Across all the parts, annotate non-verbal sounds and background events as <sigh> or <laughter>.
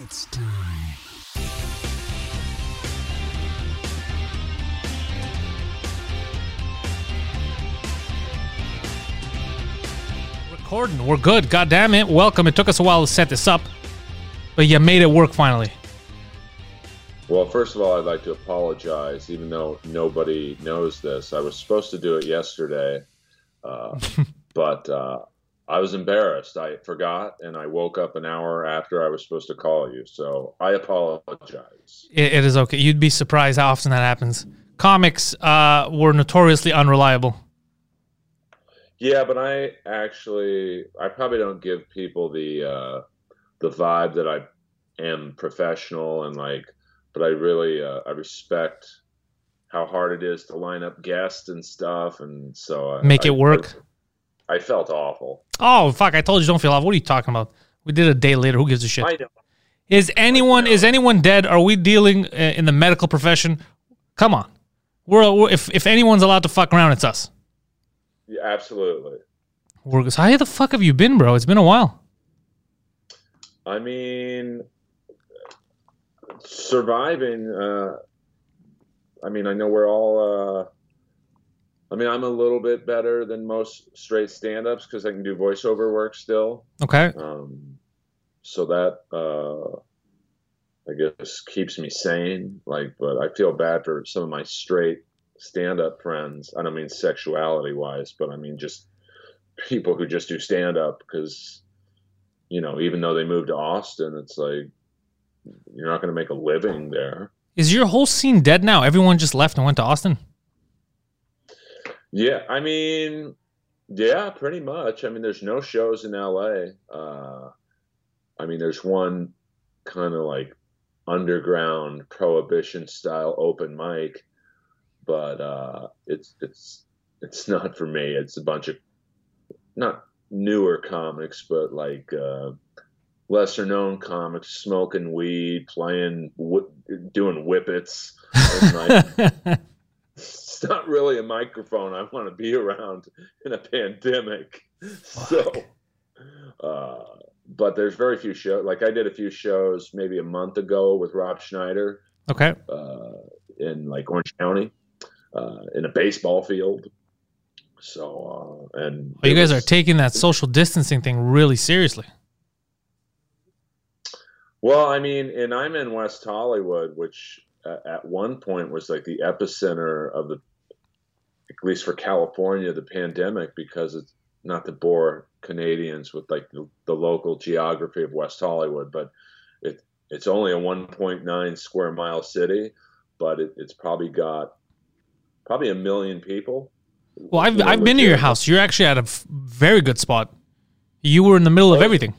It's time. Recording. We're good. God damn it. Welcome. It took us a while to set this up, but you made it work finally. Well, first of all, I'd like to apologize, even though nobody knows this. I was supposed to do it yesterday, uh, <laughs> but uh, I was embarrassed. I forgot, and I woke up an hour after I was supposed to call you. So I apologize. It, it is okay. You'd be surprised how often that happens. Comics uh, were notoriously unreliable. Yeah, but I actually, I probably don't give people the uh, the vibe that I am professional and like, but I really uh, I respect how hard it is to line up guests and stuff, and so I, Make it I- work. I, I felt awful. Oh fuck! I told you don't feel off. What are you talking about? We did a day later. Who gives a shit? I know. Is anyone know. is anyone dead? Are we dealing uh, in the medical profession? Come on, we're, we're if if anyone's allowed to fuck around, it's us. Yeah, absolutely. We're, so how the fuck have you been, bro? It's been a while. I mean, surviving. Uh, I mean, I know we're all. Uh, I mean, I'm a little bit better than most straight stand-ups because I can do voiceover work still. Okay. Um, so that uh, I guess keeps me sane. Like, but I feel bad for some of my straight stand-up friends. I don't mean sexuality-wise, but I mean just people who just do stand-up because you know, even though they moved to Austin, it's like you're not going to make a living there. Is your whole scene dead now? Everyone just left and went to Austin. Yeah, I mean, yeah, pretty much. I mean, there's no shows in LA. Uh, I mean, there's one kind of like underground prohibition style open mic, but uh, it's it's it's not for me. It's a bunch of not newer comics, but like uh, lesser known comics smoking weed, playing, wh- doing whippets. <laughs> It's not really a microphone I want to be around in a pandemic. So, uh, but there's very few shows. Like I did a few shows maybe a month ago with Rob Schneider Okay. uh, in like Orange County uh, in a baseball field. So, uh, and Well, you guys are taking that social distancing thing really seriously. Well, I mean, and I'm in West Hollywood, which uh, at one point was like the epicenter of the, least for California, the pandemic, because it's not to bore Canadians with like the, the local geography of West Hollywood, but it it's only a 1.9 square mile city, but it, it's probably got probably a million people. Well, I've I've been to your house. You're actually at a f- very good spot. You were in the middle of everything.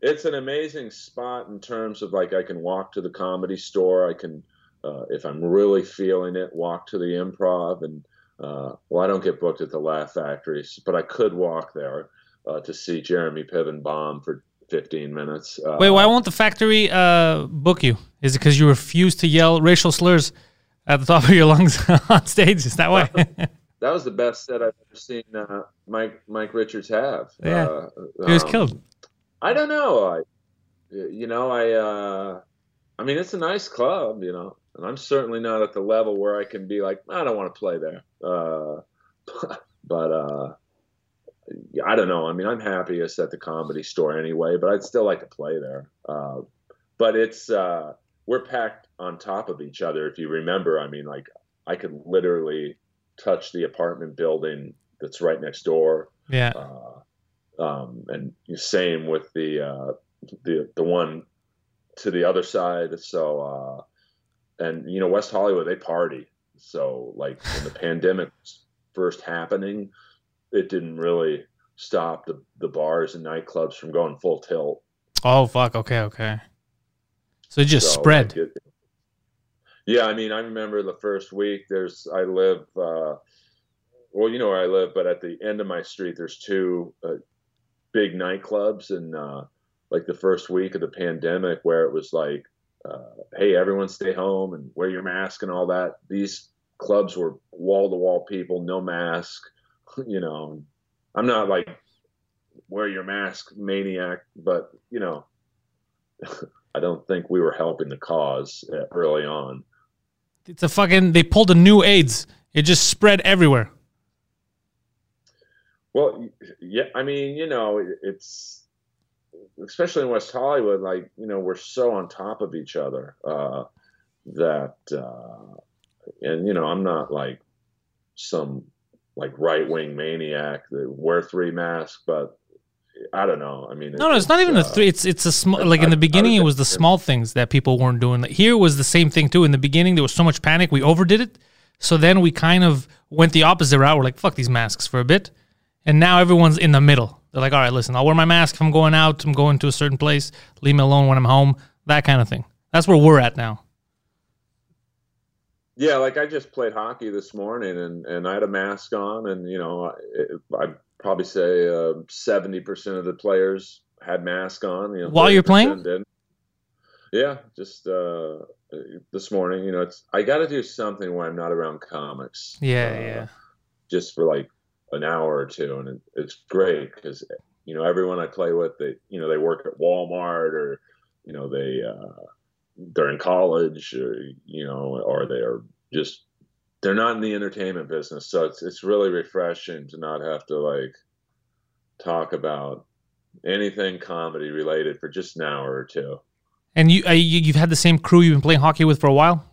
it's an amazing spot in terms of like I can walk to the comedy store. I can, uh, if I'm really feeling it, walk to the improv. And uh, well, I don't get booked at the Laugh Factory, but I could walk there uh, to see Jeremy Piven bomb for 15 minutes. Uh, Wait, why won't the factory uh, book you? Is it because you refuse to yell racial slurs at the top of your lungs <laughs> on stage? Is that why? <laughs> That was the best set I've ever seen uh, Mike Mike Richards have. Yeah. Uh, he was um, killed. I don't know. I, you know, I, uh, I mean, it's a nice club, you know, and I'm certainly not at the level where I can be like, I don't want to play there. Uh, <laughs> but, uh, I don't know. I mean, I'm happiest at the comedy store anyway, but I'd still like to play there. Uh, but it's, uh, we're packed on top of each other. If you remember, I mean, like I could literally touch the apartment building that's right next door Yeah. uh, um, and same with the uh, the the one to the other side. So uh, and you know West Hollywood they party. So like when the <sighs> pandemic was first happening, it didn't really stop the the bars and nightclubs from going full tilt. Oh fuck. Okay. Okay. So it just So, spread. like, it- yeah, I mean, I remember the first week. There's I live. Uh, well, you know where I live, but at the end of my street, there's two uh, big nightclubs, and uh, like the first week of the pandemic, where it was like, uh, "Hey, everyone, stay home and wear your mask and all that." These clubs were wall to wall people, no mask. <laughs> You know, I'm not like wear your mask maniac, but you know, <laughs> I don't think we were helping the cause uh, early on. It's a fucking. They pulled a new AIDS. It just spread everywhere. Well, yeah, I mean, you know, it- it's especially in West Hollywood, like you know, we're so on top of each other uh, that, uh, and you know, I'm not like some like right wing maniac that wear three masks, but I don't know. I mean, No, no, it's not even a uh, three. It's it's a small. I- Like in the beginning, it was was the small things that people weren't doing. Like here was the same thing too. In the beginning, there was so much panic, we overdid it. So then we kind of went the opposite route. We're like, fuck these masks for a bit, and now everyone's in the middle. They're like, all right, listen, I'll wear my mask if I'm going out. I'm going to a certain place. Leave me alone when I'm home. That kind of thing. That's where we're at now. Yeah, like I just played hockey this morning, and and I had a mask on, and you know, I I'd probably say uh, seventy percent of the players had mask on. You know, While you're playing? didn't. Yeah, just uh, this morning. You know, it's I got to do something when I'm not around comics. Yeah, uh, yeah. Just for like an hour or two, and it, it's great because you know everyone I play with, they you know they work at Walmart or you know they uh, they're in college or you know or they're just they're not in the entertainment business so it's it's really refreshing to not have to like talk about anything comedy related for just an hour or two And you, uh, you, you've had the same crew you've been playing hockey with for a while.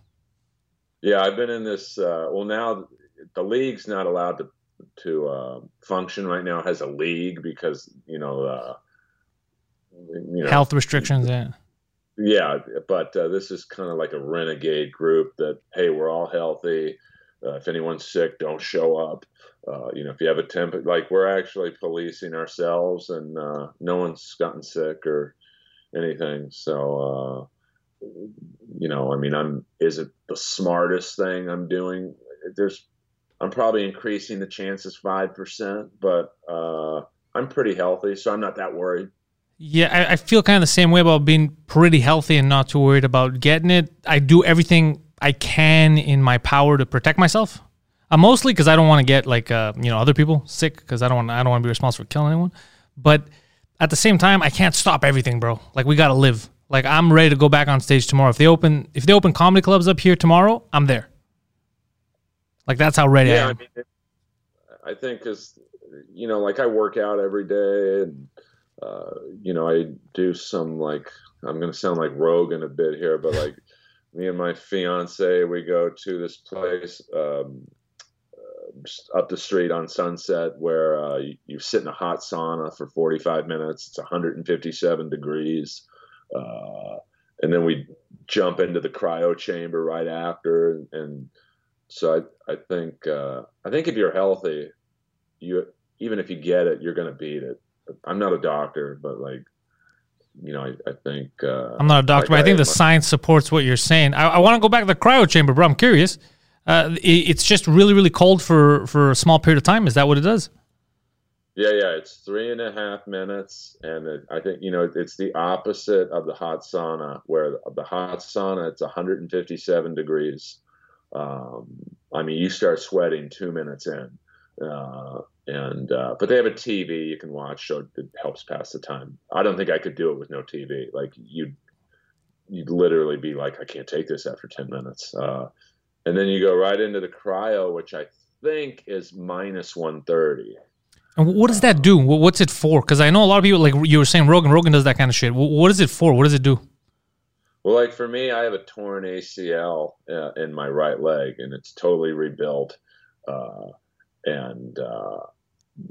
yeah i've been in this uh, well now the league's not allowed to to uh, function right now has a league because you know uh, you know Health restrictions. Yeah. yeah but uh, this is kind of like a renegade group that hey we're all healthy uh, if anyone's sick don't show up uh, you know if you have a temp like we're actually policing ourselves and uh, no one's gotten sick or anything so uh, you know i mean i'm is it the smartest thing i'm doing there's i'm probably increasing the chances 5% but uh, i'm pretty healthy so i'm not that worried Yeah, I, I feel kind of the same way about being pretty healthy and not too worried about getting it. I do everything I can in my power to protect myself. Uh, mostly because I don't want to get like uh, you know other people sick because I don't want I don't want to be responsible for killing anyone. But at the same time, I can't stop everything, bro. Like we gotta live. Like I'm ready to go back on stage tomorrow. If they open if they open comedy clubs up here tomorrow, I'm there. Like that's how ready I yeah, I am. mean, I think because you know, like I work out every day, and uh, you know, I do some like I'm gonna sound like Rogan a bit here, but like me and my fiance, we go to this place um, uh, up the street on Sunset where uh, you, you sit in a hot sauna for 45 minutes. It's 157 degrees. Uh, and then we jump into the cryo chamber right after, and, and so I, I think uh, I think if you're healthy, you even if you get it, you're gonna beat it. I'm not a doctor, but like, you know, I, I think uh, I'm not a doctor, but I think the science supports what you're saying. I, I want to go back to the cryo chamber, bro. I'm curious. Uh, it, it's just really, really cold for for a small period of time. Is that what it does? Yeah, yeah, it's three and a half minutes, and it, I think you know it's the opposite of the hot sauna, where the, the hot sauna it's 157 degrees. Um, I mean, you start sweating two minutes in, uh, and uh, but they have a TV you can watch, so it helps pass the time. I don't think I could do it with no TV. Like you'd you'd literally be like, I can't take this after 10 minutes. Uh, and then you go right into the cryo, which I think is minus 130. And what does that do? What's it for? Because I know a lot of people, like you were saying, Rogan. Rogan does that kind of shit. What is it for? What does it do? Well, like for me, I have a torn ACL uh, in my right leg, and it's totally rebuilt. Uh, and uh,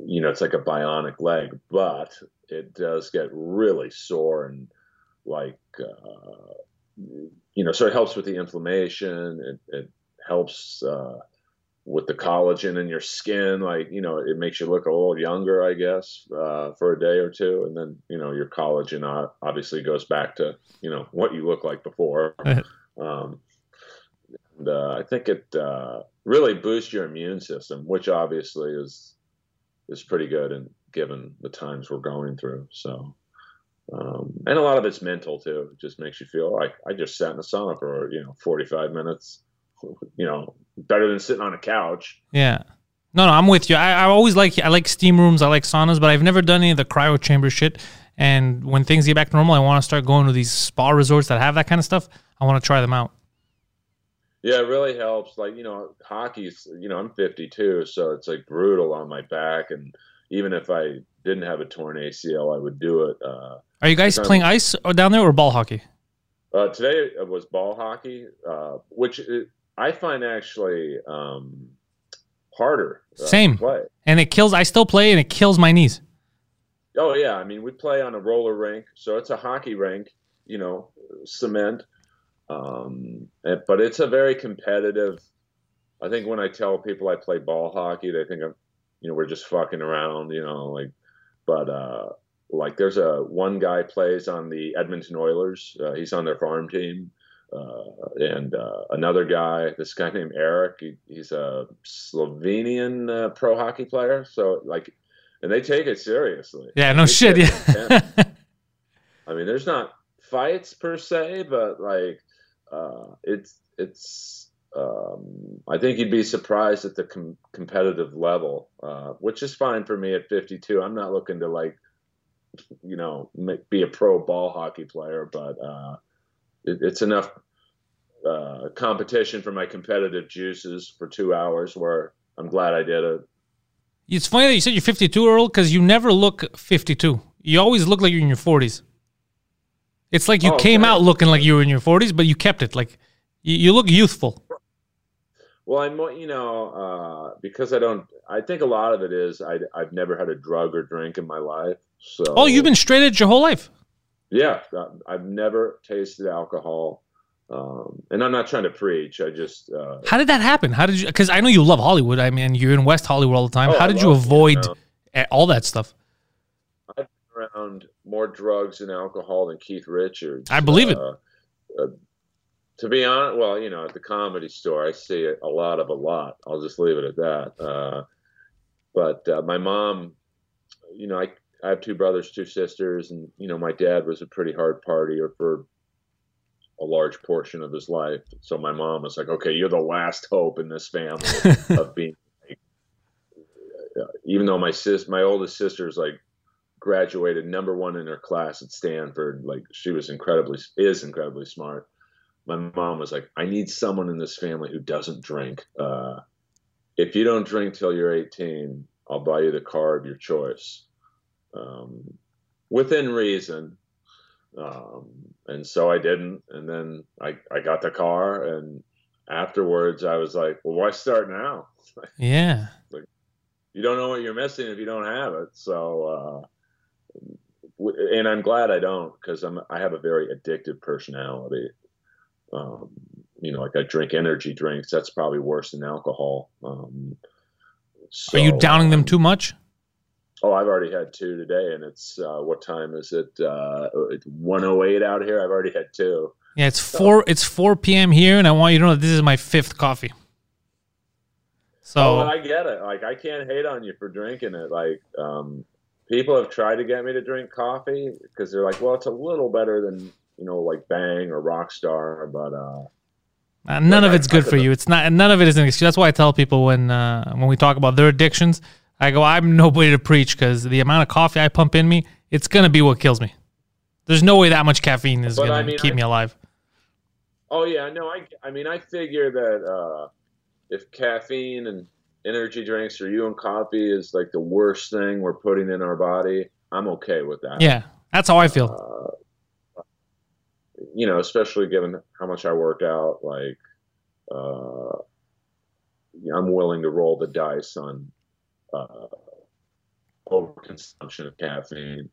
you know, it's like a bionic leg, but it does get really sore and like uh, you know, so it helps with the inflammation. It, it helps uh, with the collagen in your skin, like you know, it makes you look a little younger, I guess, uh, for a day or two, and then you know your collagen obviously goes back to you know what you look like before. um, and, uh, I think it uh, really boosts your immune system, which obviously is is pretty good, and given the times we're going through, so. Um, and a lot of it's mental too. It just makes you feel like I just sat in the sauna for you know 45 minutes you know, better than sitting on a couch. Yeah. No, no, I'm with you. I, I always like I like steam rooms, I like saunas, but I've never done any of the cryo chamber shit. And when things get back to normal, I want to start going to these spa resorts that have that kind of stuff. I want to try them out. Yeah, it really helps. Like you know, hockey's. You know, I'm 52, so it's like brutal on my back, and even if I didn't have a torn ACL, I would do it. Uh, Are you guys playing ice down there or ball hockey? Uh, today it was ball hockey, uh, which I find actually um, harder. Uh, Same. play. And it kills. I still play, and it kills my knees. Oh yeah, I mean we play on a roller rink, so it's a hockey rink. You know, cement. Um, but it's a very competitive. I think when I tell people I play ball hockey, they think I'm, you know, we're just fucking around. You know, like, but uh, like there's a one guy plays on the Edmonton Oilers. Uh, he's on their farm team uh, and uh, another guy, this guy named Eric. He, he's a Slovenian uh, pro hockey player. So like, and they take it seriously. Yeah, no shit. Yeah. <laughs> I mean, there's not fights per se, but like, uh, it's it's. Um, I think you'd be surprised at the com- competitive level, uh, which is fine for me at 52. I'm not looking to like, you know, make, be a pro ball hockey player, but uh, it, it's enough uh, competition for my competitive juices for two hours where I'm glad I did it. It's funny that you said you're 52, Earl, because you never look 52. You always look like you're in your 40s. It's like you oh, came out looking like you were in your 40s, but you kept it. Like you, you look youthful. Well, I'm, you know, uh, because I don't. I think a lot of it is I, I've never had a drug or drink in my life. So. Oh, you've been straight edge your whole life. Yeah, I've never tasted alcohol. Um, and I'm not trying to preach. I just. Uh, How did that happen? How did you? Because I know you love Hollywood. I mean, you're in West Hollywood all the time. Oh, How did you avoid all that stuff? I've been around more drugs and alcohol than Keith Richards. I believe it. Uh, uh, to be honest, well, you know, at the comedy store, I see a lot of a lot. I'll just leave it at that. Uh, but uh, my mom, you know, I, I have two brothers, two sisters, and you know, my dad was a pretty hard partier for a large portion of his life. So my mom was like, "Okay, you're the last hope in this family <laughs> of being." Like, uh, even though my sis, my oldest sister, is like graduated number one in her class at Stanford, like she was incredibly is incredibly smart. My mom was like, "I need someone in this family who doesn't drink. Uh, if you don't drink till you're 18, I'll buy you the car of your choice." Um, within reason, um, and so I didn't. And then I, I got the car, and afterwards I was like, well, why start now? <laughs> yeah. Like, you don't know what you're missing if you don't have it. So, uh, and I'm glad I don't because I'm I have a very addictive personality. Um, you know, like I drink energy drinks. That's probably worse than alcohol. Um, so, Are you downing them too much? Oh, I've already had two today, and it's uh, what time is it? Uh, it's one oh eight out here. I've already had two. Yeah, it's so. four. It's four p.m. here, and I want you to know that this is my fifth coffee. So oh, I get it. Like I can't hate on you for drinking it. Like um, people have tried to get me to drink coffee because they're like, well, it's a little better than you know, like Bang or Rockstar, but uh, uh, none of it's good for you. It's not. None of it is an excuse. That's why I tell people when uh, when we talk about their addictions, I go, I'm nobody to preach because the amount of coffee I pump in me, it's gonna be what kills me. There's no way that much caffeine is but gonna I mean, keep I, me alive. Oh yeah, no, I I mean I figure that uh, if caffeine and energy drinks or you and coffee is like the worst thing we're putting in our body, I'm okay with that. Yeah, that's how I feel. Uh, you know, especially given how much I work out, like uh, I'm willing to roll the dice on uh, overconsumption of caffeine.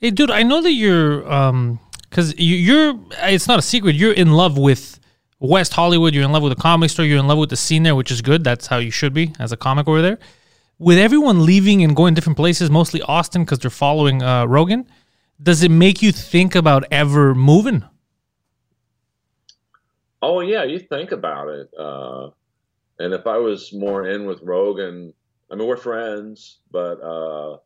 Hey, dude, I know that you're, um, because you, you're, it's not a secret, you're in love with West Hollywood, you're in love with the comedy store, you're in love with the scene there, which is good. That's how you should be as a comic over there. With everyone leaving and going different places, mostly Austin because they're following uh, Rogan, does it make you think about ever moving? Oh yeah, you think about it. Uh, and if I was more in with Rogan, I mean we're friends, but uh,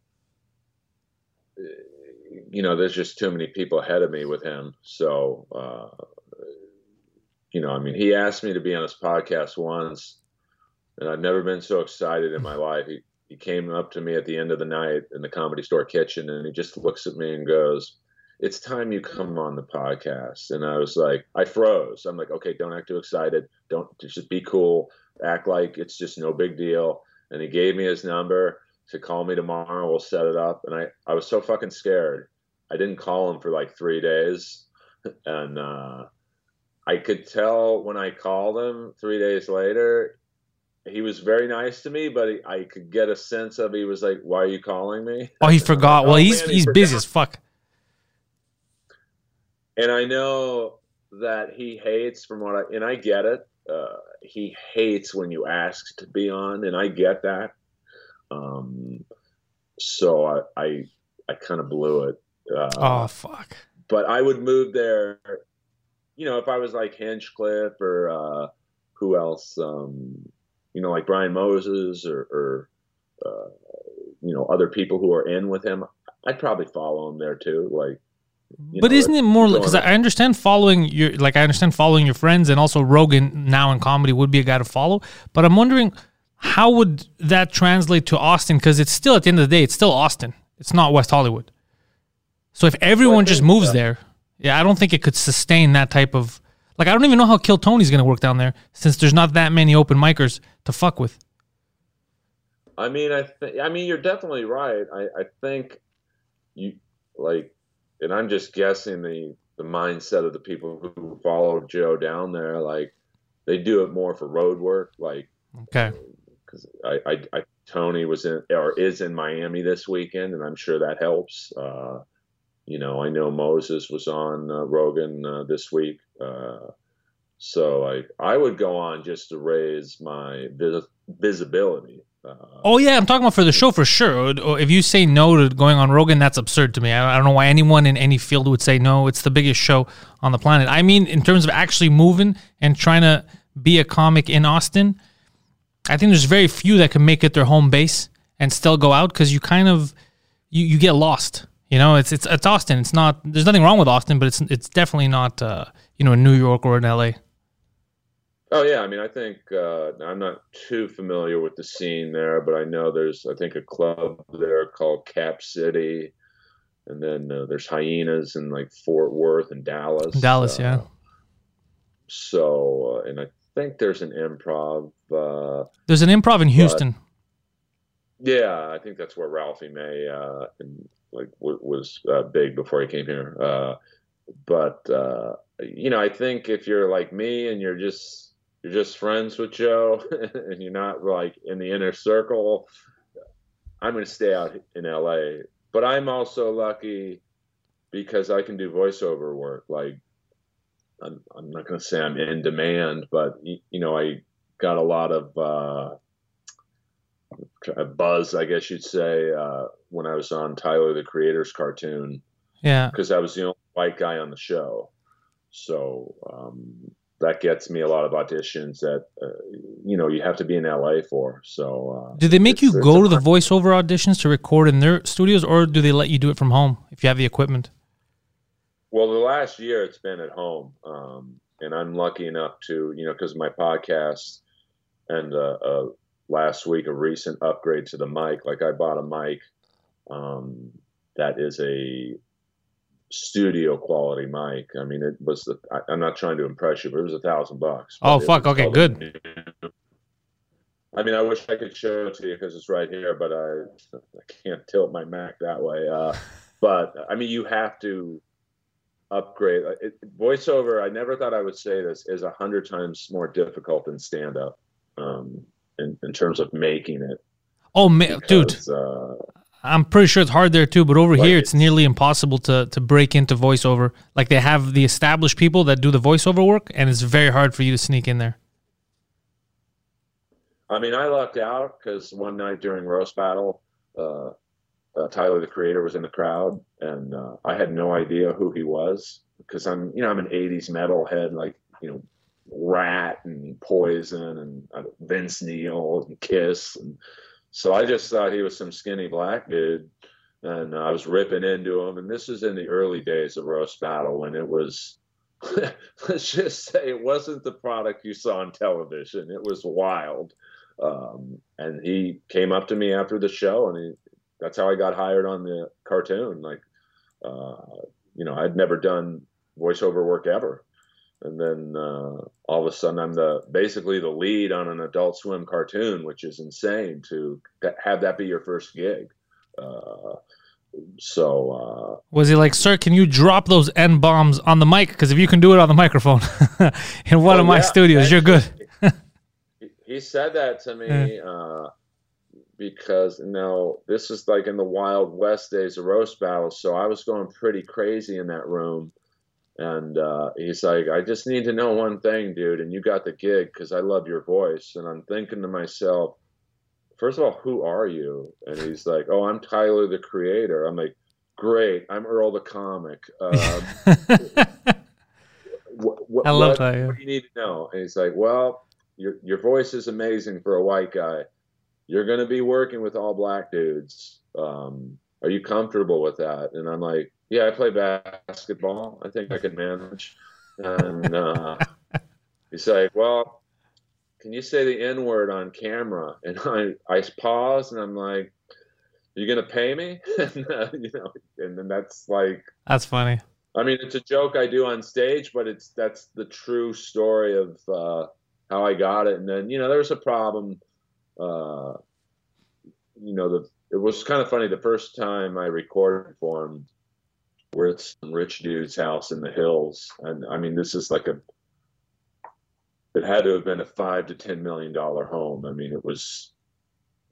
you know, there's just too many people ahead of me with him. So uh, you know, I mean, he asked me to be on his podcast once, and I've never been so excited in my <laughs> life. He he came up to me at the end of the night in the comedy store kitchen, and he just looks at me and goes it's time you come on the podcast. And I was like, I froze. I'm like, okay, don't act too excited. Don't just be cool. Act like it's just no big deal. And he gave me his number to call me tomorrow. We'll set it up. And I, I was so fucking scared. I didn't call him for like three days. <laughs> And uh, I could tell when I called him three days later, he was very nice to me, but he, I could get a sense of he was like, "Why are you calling me?" <laughs> Oh, he forgot. Like, well, "Oh, he's man, he he's forgot." busy as fuck. and I know that he hates from what I and I get it. Uh, he hates when you ask to be on, and I get that. Um, so I I, I kind of blew it. Uh, oh fuck. but I would move there. You know, if I was like Hinchcliffe or uh, who else? Um, you know, like Brian Moses or, or uh, you know other people who are in with him. I'd probably follow him there too. Like, but know, isn't it more because up- I understand following your like I understand following your friends and also Rogan now in comedy would be a guy to follow. But I'm wondering how would that translate to Austin because it's still at the end of the day it's still Austin. It's not West Hollywood. So if everyone just moves uh, there, yeah, I don't think it could sustain that type of like I don't even know how Kill Tony's going to work down there since there's not that many open micers to fuck with. I mean, I think. I mean, you're definitely right. I, I think you like, and I'm just guessing the the mindset of the people who follow Joe down there. Like, they do it more for road work. Like, Okay. because I, I, I Tony was in or is in Miami this weekend, and I'm sure that helps. Uh, you know, I know Moses was on uh, Rogan uh, this week, uh, so I I would go on just to raise my vis- visibility. Oh yeah, I'm talking about for the show for sure. If you say no to going on Rogan, that's absurd to me. I don't know why anyone in any field would say no. It's the biggest show on the planet. I mean, in terms of actually moving and trying to be a comic in Austin, I think there's very few that can make it their home base and still go out because you kind of you, you get lost. You know, it's it's it's Austin. It's not. There's nothing wrong with Austin, but it's it's definitely not. Uh, you know, New York or in LA. Oh yeah, I mean, I think uh, I'm not too familiar with the scene there, but I know there's I think a club there called Cap City, and then uh, there's hyenas in like Fort Worth and Dallas. Dallas, Uh, yeah. So, uh, and I think there's an improv. Uh, There's an improv in Houston. yeah, I think that's where Ralphie May uh, and, like w- was uh, big before he came here. Uh, but uh, you know, I think if you're like me and you're just you're just friends with Joe <laughs> and you're not like in the inner circle, I'm going to stay out in LA. But I'm also lucky because I can do voiceover work. Like I'm, I'm not going to say I'm in demand, but you know, I got a lot of uh, buzz, I guess you'd say, uh, when I was on Tyler the Creator's cartoon Yeah. because I was the only white guy on the show. So um, that gets me a lot of auditions that uh, you know you have to be in LA for. So uh, Do they make you go to the voiceover auditions to record in their studios, or do they let you do it from home if you have the equipment? Well, the last year it's been at home, um, and I'm lucky enough to, you know, because my podcast and uh, uh, last week a recent upgrade to the mic. Like I bought a mic um, that is a studio quality mic. I mean, it was the. I, I'm not trying to impress you, but it was a thousand bucks. Oh, fuck. Okay, good. new. I mean, I wish I could show it to you because it's right here, but I, I can't tilt my Mac that way. Uh, <laughs> but I mean, you have to upgrade Uh, it, voiceover. I never thought I would say this is a hundred times more difficult than stand up um, in, in terms of making it. Oh, ma- dude, uh, I'm pretty sure it's hard there too, but over Like here it's nearly impossible to to break into voiceover. Like they have the established people that do the voiceover work, and it's very hard for you to sneak in there. I mean, I lucked out because one night during roast battle, uh, uh, Tyler the Creator was in the crowd, and uh, I had no idea who he was because I'm, you know, I'm an '80s metalhead, like you know, Ratt and Poison and uh, Vince Neil and Kiss, and so I just thought he was some skinny black dude, and I was ripping into him. And this is in the early days of roast battle when it was. <laughs> Let's just say it wasn't the product you saw on television. It was wild. Um, and he came up to me after the show, and he, that's how I got hired on the cartoon. Like, uh, you know, I'd never done voiceover work ever, and then uh, all of a sudden, I'm the basically the lead on an Adult Swim cartoon, which is insane to have that be your first gig. Uh, so Was he like, "Sir, can you drop those n bombs on the mic? Because if you can do it on the microphone <laughs> in one Oh, of my yeah, studios, you're good." he, he said that to me uh, because now this is like in the Wild West days of roast battles, so I was going pretty crazy in that room. And uh, he's like, I just need to know one thing, dude, and you got the gig because I love your voice. And I'm thinking to myself, first of all, who are you? And he's like, Oh, I'm Tyler the Creator. I'm like, Great, I'm Earl the Comic. Um, <laughs> what, what, I love what, that, yeah. What do you need to know? And he's like, Well, your your voice is amazing for a white guy. You're going to be working with all black dudes. Um, are you comfortable with that? And I'm like, Yeah, I play basketball. I think I can manage. And uh, <laughs> he's like, Well, can you say the N word on camera? And I I pause and I'm like, Are you going to pay me? <laughs> and, uh, you know, and then that's like. That's funny. I mean, it's a joke I do on stage, but it's that's the true story of uh, how I got it. And then you know, there was a problem. Uh, you know, the it was kind of funny the first time I recorded for him. We're at some rich dude's house in the hills, and I mean, this is like a. It had to have been a five to ten million dollar home. I mean, it was.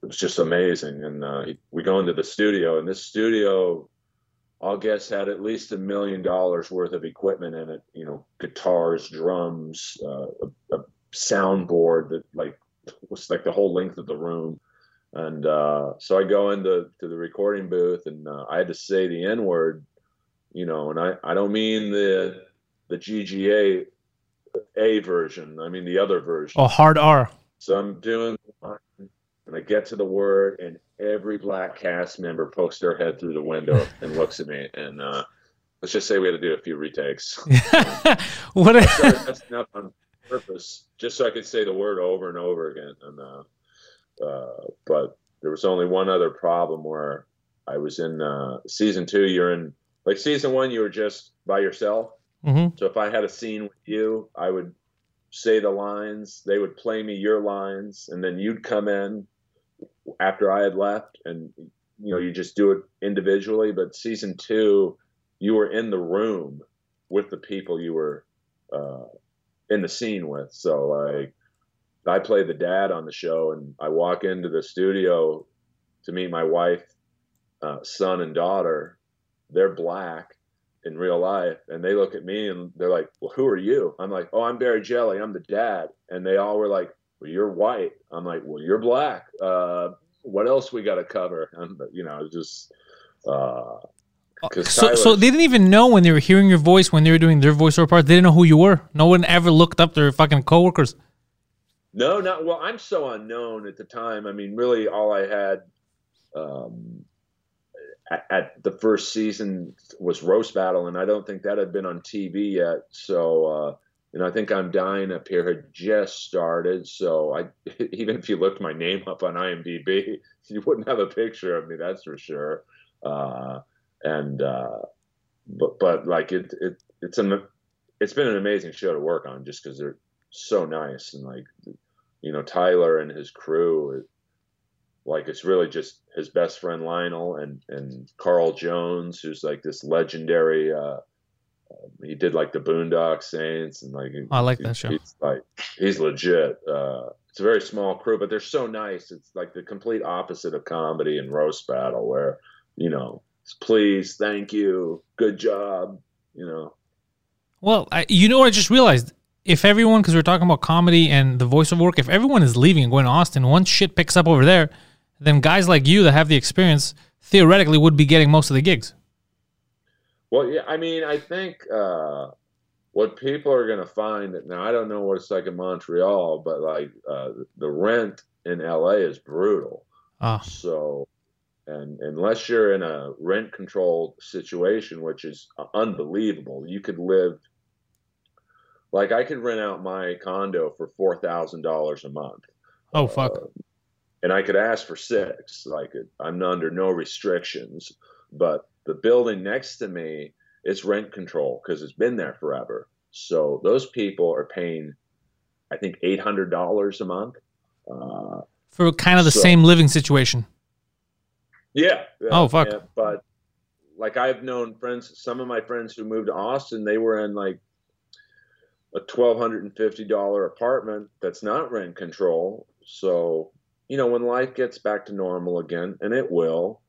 It was just amazing, and uh, he, we go into the studio, and this studio I'll guess had at least a million dollars worth of equipment in it. You know, guitars, drums, uh, a, a soundboard that like was like the whole length of the room. And uh, so I go into to the recording booth, and uh, I had to say the N word, you know, and I, I don't mean the the GGA A version. I mean the other version. Oh, hard R. So I'm doing, and I get to the word, and every black cast member pokes their head through the window <laughs> and looks at me. And uh, let's just say we had to do a few retakes. <laughs> what? A, Started messing up on purpose, just so I could say the word over and over again. And uh, but there was only one other problem where I was in uh, season two. You're in like season one, you were just by yourself. hmm So if I had a scene with you, I would say the lines, they would play me your lines, and then you'd come in after I had left, and you know you just do it individually. But season two, you were in the room with the people you were uh, in the scene with. So like, I play the dad on the show, and I walk into the studio to meet my wife, uh, son, and daughter. They're black in real life and they look at me and they're like well who are you i'm like oh i'm barry jelly i'm the dad and they all were like well you're white i'm like well you're black uh, what else we got to cover and you know just uh 'cause So, so they didn't even know when they were hearing your voice when they were doing their voiceover part. They didn't know who you were. No one ever looked up their fucking coworkers. No, not well. I'm so unknown at the time. I mean, really, all I had um, at, at the first season was roast battle, and I don't think that had been on TV yet. So, uh, and I think I'm dying up here had just started. So, I <laughs> even if you looked my name up on IMDb, <laughs> you wouldn't have a picture of me. That's for sure. Uh, and uh, but but like it it it's an it's been an amazing show to work on just because they're so nice and like you know Tyler and his crew like it's really just his best friend Lionel and and Carl Jones who's like this legendary uh he did like the Boondock Saints and like I like that show. he's like he's legit uh it's a very small crew, but they're so nice. It's like the complete opposite of comedy and roast battle, where you know, please, thank you, good job, you know. Well, I, you know what I just realized? If everyone, because we're talking about comedy and the voiceover work, if everyone is leaving and going to Austin, once shit picks up over there, then guys like you that have the experience theoretically would be getting most of the gigs. Well, yeah, I mean, I think uh, what people are going to find that now I don't know what it's like in Montreal, but like uh, the rent in LA is brutal. Ah. So, and unless you're in a rent controlled situation, which is unbelievable, you could live like I could rent out my condo for four thousand dollars a month. Oh fuck! Uh, and I could ask for six. Like I'm under no restrictions. But the building next to me, it's rent control because it's been there forever. So those people are paying, I think, eight hundred dollars a month uh, for kind of the so- same living situation. Yeah. yeah, Oh, fuck. yeah, but like I've known friends, some of my friends who moved to Austin, they were in like a twelve hundred and fifty dollar apartment that's not rent control. So you know when life gets back to normal again, and it will,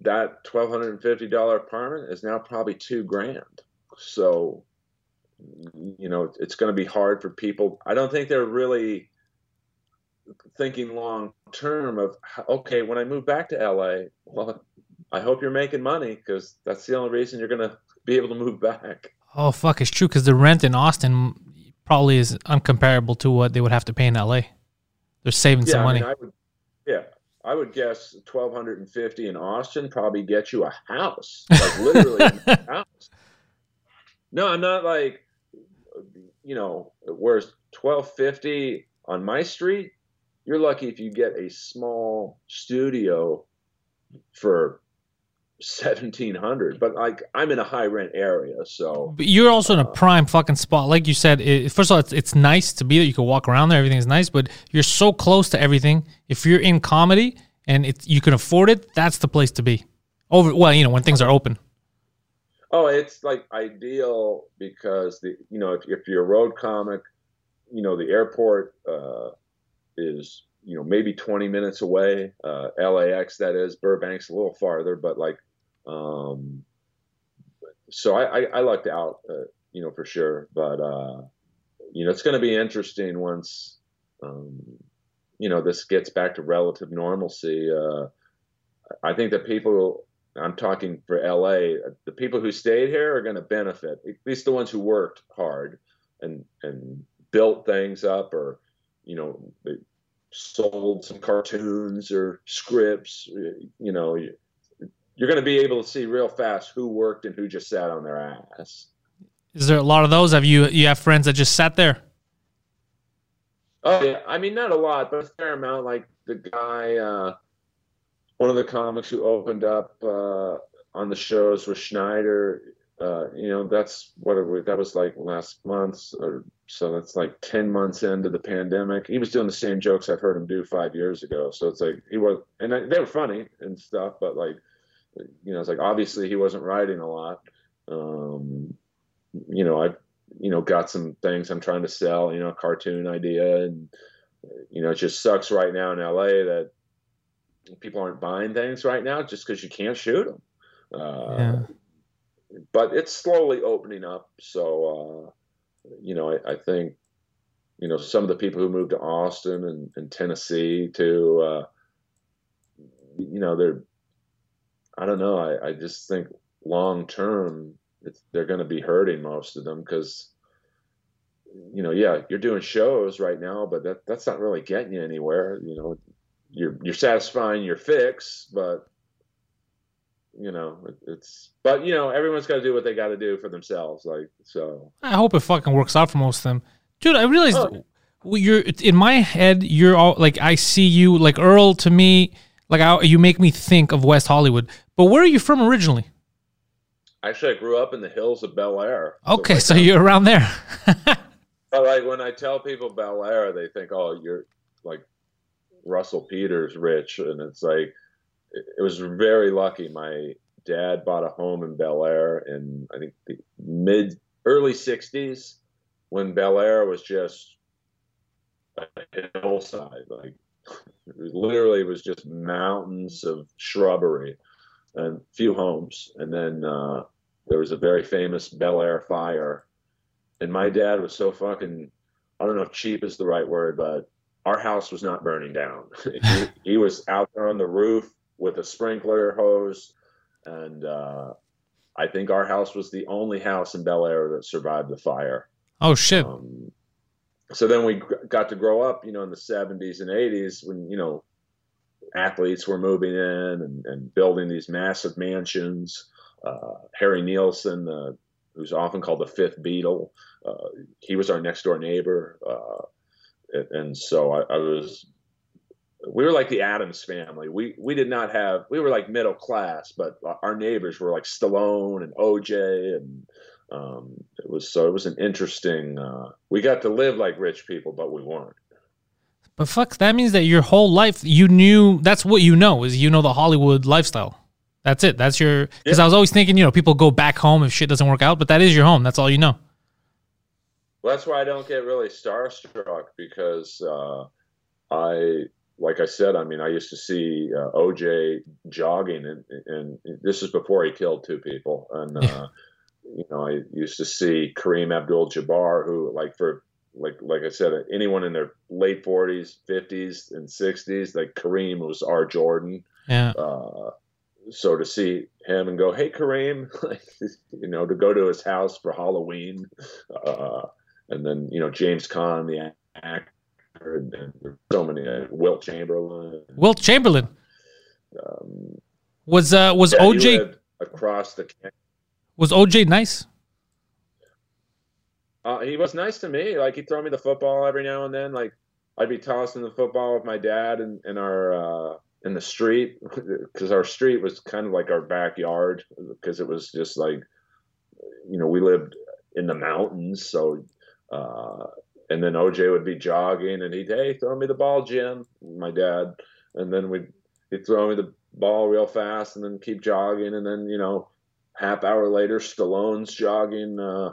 that twelve hundred and fifty dollar apartment is now probably two grand. So you know it's going to be hard for people. I don't think they're really thinking long term of okay when i move back to la well i hope you're making money because that's the only reason you're going to be able to move back Oh fuck, it's true because the rent in Austin probably is uncomparable to what they would have to pay in LA. They're saving some yeah money. I, mean, I would yeah i would guess 1250 in austin probably get you a house like literally a <laughs> house no i'm not like you know whereas 1250 on my street you're lucky if you get a small studio for 1700 but like i'm in a high rent area so But you're also in a prime fucking spot. Like you said, it, first of all, it's, it's nice to be there. You can walk around there. Everything's nice, but you're so close to everything. If you're in comedy and it's, you can afford it, that's the place to be. Over, well, you know, when things are open. Oh, it's like ideal because the you know if, if you're a road comic, you know the airport uh, is you know maybe 20 minutes away. Uh, LAX that is Burbank's a little farther, but like um, so I, I I lucked out, uh, you know for sure. But uh, you know it's going to be interesting once um, you know this gets back to relative normalcy. Uh, I think that people I'm talking for LA. The people who stayed here are going to benefit. At least the ones who worked hard and and built things up, or you know, sold some cartoons or scripts. You know, you're going to be able to see real fast who worked and who just sat on their ass. Is there a lot of those? Have you you have friends that just sat there? Oh yeah, I mean not a lot, but a fair amount. Like the guy, uh, one of the comics who opened up uh, on the shows was Schneider. Uh, you know, that's what it was, that was like last month, or so. That's like ten months into the pandemic. He was doing the same jokes I've heard him do five years ago. So it's like he was, and I, they were funny and stuff, but like, you know, it's like obviously he wasn't writing a lot. Um, you know, I've you know got some things I'm trying to sell. You know, a cartoon idea, and you know, it just sucks right now in LA that people aren't buying things right now just because you can't shoot them. Uh, Yeah. But it's slowly opening up. So, uh, you know, I, I think, you know, some of the people who moved to Austin and, and Tennessee to, uh, you know, they're, I don't know. I, I just think long term, they're going to be hurting most of them because, you know, yeah, you're doing shows right now, but that that's not really getting you anywhere. You know, you're you're satisfying your fix, but you know, it, it's but you know, everyone's got to do what they got to do for themselves. Like so, I hope it fucking works out for most of them, dude. I realized Oh. well, you're in my head. You're all like I see you like Earl to me. Like I, you make me think of West Hollywood. But where are you from originally? actually, I grew up in the hills of Bel Air. Okay, like, so uh, you're around there. <laughs> But like when I tell people Bel Air, they think, "Oh, you're like Russell Peters rich," and it's like it, was very lucky. My dad bought a home in Bel Air in I think the mid early '60s when Bel Air was just a hillside. Like literally it was just mountains of shrubbery and few homes. And then uh, there was a very famous Bel Air fire. And my dad was so fucking, I don't know if cheap is the right word, but our house was not burning down. <laughs> he, he, was out there on the roof with a sprinkler hose. And uh, I think our house was the only house in Bel Air that survived the fire. Oh, shit. Um, so then we got to grow up, you know, in the 70s and 80s when, you know, athletes were moving in and, and building these massive mansions. Uh, Harry Nilsson, uh, who's often called the fifth Beatle, uh, he was our next door neighbor. Uh, and so I, I, was, we were like the Addams family. We, we did not have, we were like middle class, but our neighbors were like Stallone and OJ and, um, it was so it was an interesting. Uh, we got to live like rich people, but we weren't. But fuck, that means that your whole life you knew that's what you know is you know the Hollywood lifestyle. That's it. That's your because yeah. I was always thinking you know people go back home if shit doesn't work out, but that is your home. That's all you know. Well, that's why I don't get really starstruck because uh, I like I said, I mean, I used to see uh, OJ jogging, and, and, this is before he killed two people, and uh, you know, I used to see Kareem Abdul-Jabbar, who, like, for like like I said, anyone in their late 40s, 50s, and 60s, like Kareem was our Jordan. Yeah. Uh, so to see him and go, hey Kareem, <laughs> like, you know, to go to his house for Halloween, uh, and then you know James Caan, the actor, and, and so many uh, Wilt Chamberlain. Wilt Chamberlain. Um, was uh was yeah, OJ across the was OJ nice? Uh, he was nice to me. Like he'd throw me the football every now and then. Like I'd be tossing the football with my dad in, in our uh, in the street because our street was kind of like our backyard because it was just like you know we lived in the mountains. So uh, and then OJ would be jogging and he'd hey throw me the ball, Jim, my dad, and then we'd he'd throw me the ball real fast and then keep jogging and then you know half hour later, Stallone's jogging. Uh,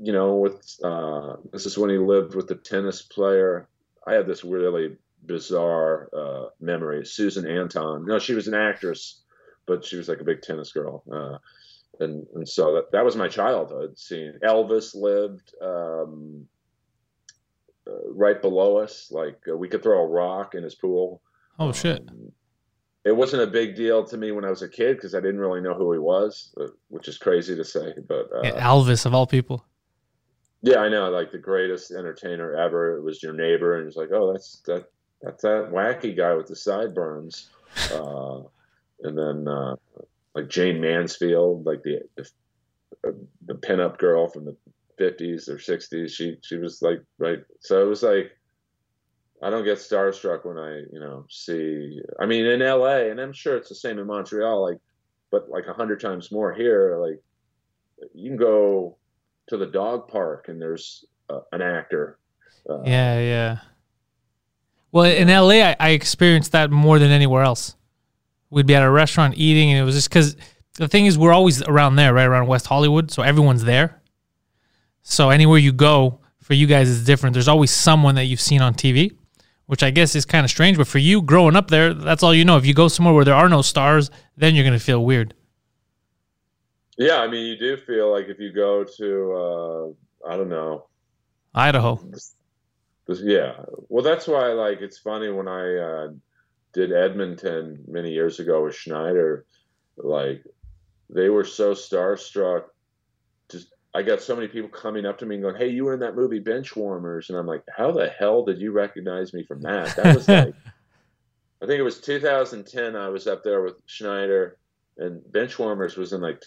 you know, with uh, this is when he lived with the tennis player. I have this really bizarre uh, memory. Susan Anton. No, she was an actress, but she was like a big tennis girl. Uh, and and so that that was my childhood. Seeing Elvis lived um, uh, right below us. Like uh, we could throw a rock in his pool. Oh shit! Um, it wasn't a big deal to me when I was a kid because I didn't really know who he was, uh, which is crazy to say. But uh, Elvis of all people. Yeah, I know, like the greatest entertainer ever. It was your neighbor, and he's like, "Oh, that's that that's that wacky guy with the sideburns." Uh, and then uh, like Jayne Mansfield, like the the, uh, the pinup girl from the fifties or sixties. She she was like right. So it was like I don't get starstruck when I, you know, see. I mean, in LA, and I'm sure it's the same in Montreal, like, but like a hundred times more here. Like, you can go to the dog park and there's uh, an actor. Uh, yeah, yeah. Well, in LA, I, I experienced that more than anywhere else. We'd be at a restaurant eating, and it was just because the thing is, we're always around there, right around West Hollywood, so everyone's there. So anywhere you go, for you guys, is different. There's always someone that you've seen on TV which I guess is kind of strange. But for you, growing up there, that's all you know. If you go somewhere where there are no stars, then you're going to feel weird. Yeah, I mean, you do feel like if you go to, uh, I don't know, Idaho. This, this, yeah, well, that's why like it's funny when I uh, did Edmonton many years ago with Schneider, like they were so starstruck I got so many people coming up to me and going, "Hey, you were in that movie Benchwarmers," and I'm like, "How the hell did you recognize me from that?" That was like, <laughs> I think it was 2010. I was up there with Schneider, and Benchwarmers was in like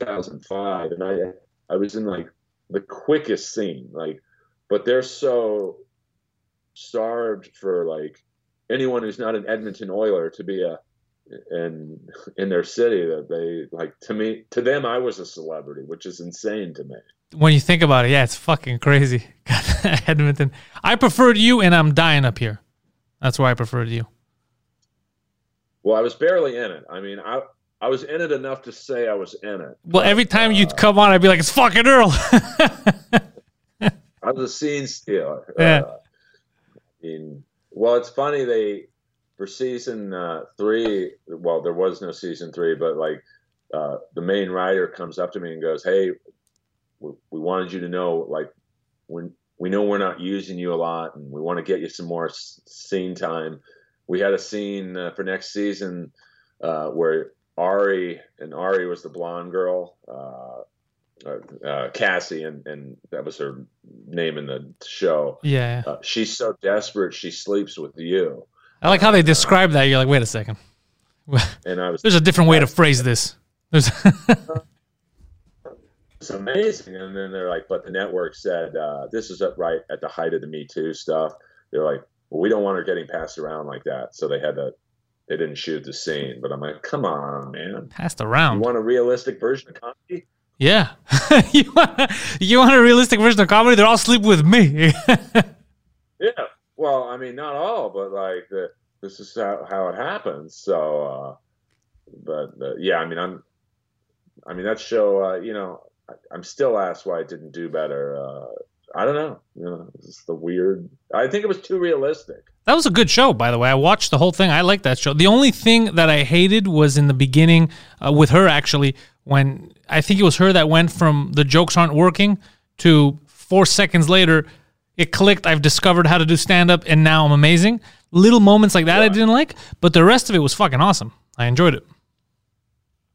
2005, and I I was in like the quickest scene, like, but they're so starved for like anyone who's not an Edmonton Oiler to be a and in their city that they like to me to them I was a celebrity, which is insane to me. When you think about it, yeah, it's fucking crazy. <laughs> Edmonton. I preferred you and I'm dying up here. That's why I preferred you. Well, I was barely in it. I mean, I I was in it enough to say I was in it. Well, every time uh, you'd come on, I'd be like, "It's fucking Earl." <laughs> I a scene stealer. Yeah. Uh, I mean, well, it's funny they for season uh, three. Well, there was no season three, but like uh, the main writer comes up to me and goes, "Hey, we, we wanted you to know, like, when we know we're not using you a lot, and we want to get you some more s- scene time. We had a scene uh, for next season uh, where Ari and Ari was the blonde girl." Uh, uh, uh, Cassie, and, and that was her name in the show. Yeah. Uh, she's so desperate she sleeps with you. I like how they describe that. You're like, wait a second. And I was <laughs> There's a different way to phrase this. There's <laughs> it's amazing. And then they're like, but the network said uh, this is at right at the height of the Me Too stuff. They're like, well, we don't want her getting passed around like that, so they had to. They didn't shoot the scene, but I'm like, come on, man. passed around. You want a realistic version of comedy? Yeah. <laughs> you, want, you want a realistic version of comedy? They're all sleeping with me. Yeah. Well, I mean, not all, but like the, this is how, how it happens. So, uh, but uh, yeah, I mean, I'm, I mean, that show, uh, you know, I, I'm still asked why it didn't do better. Uh, I don't know. You know, it's the weird. I think it was too realistic. That was a good show, by the way. I watched the whole thing. I liked that show. The only thing that I hated was in the beginning uh, with her, actually, when I think it was her that went from the jokes aren't working to four seconds later, it clicked. I've discovered how to do stand up and now I'm amazing. Little moments like that I didn't like, but the rest of it was fucking awesome. I enjoyed it.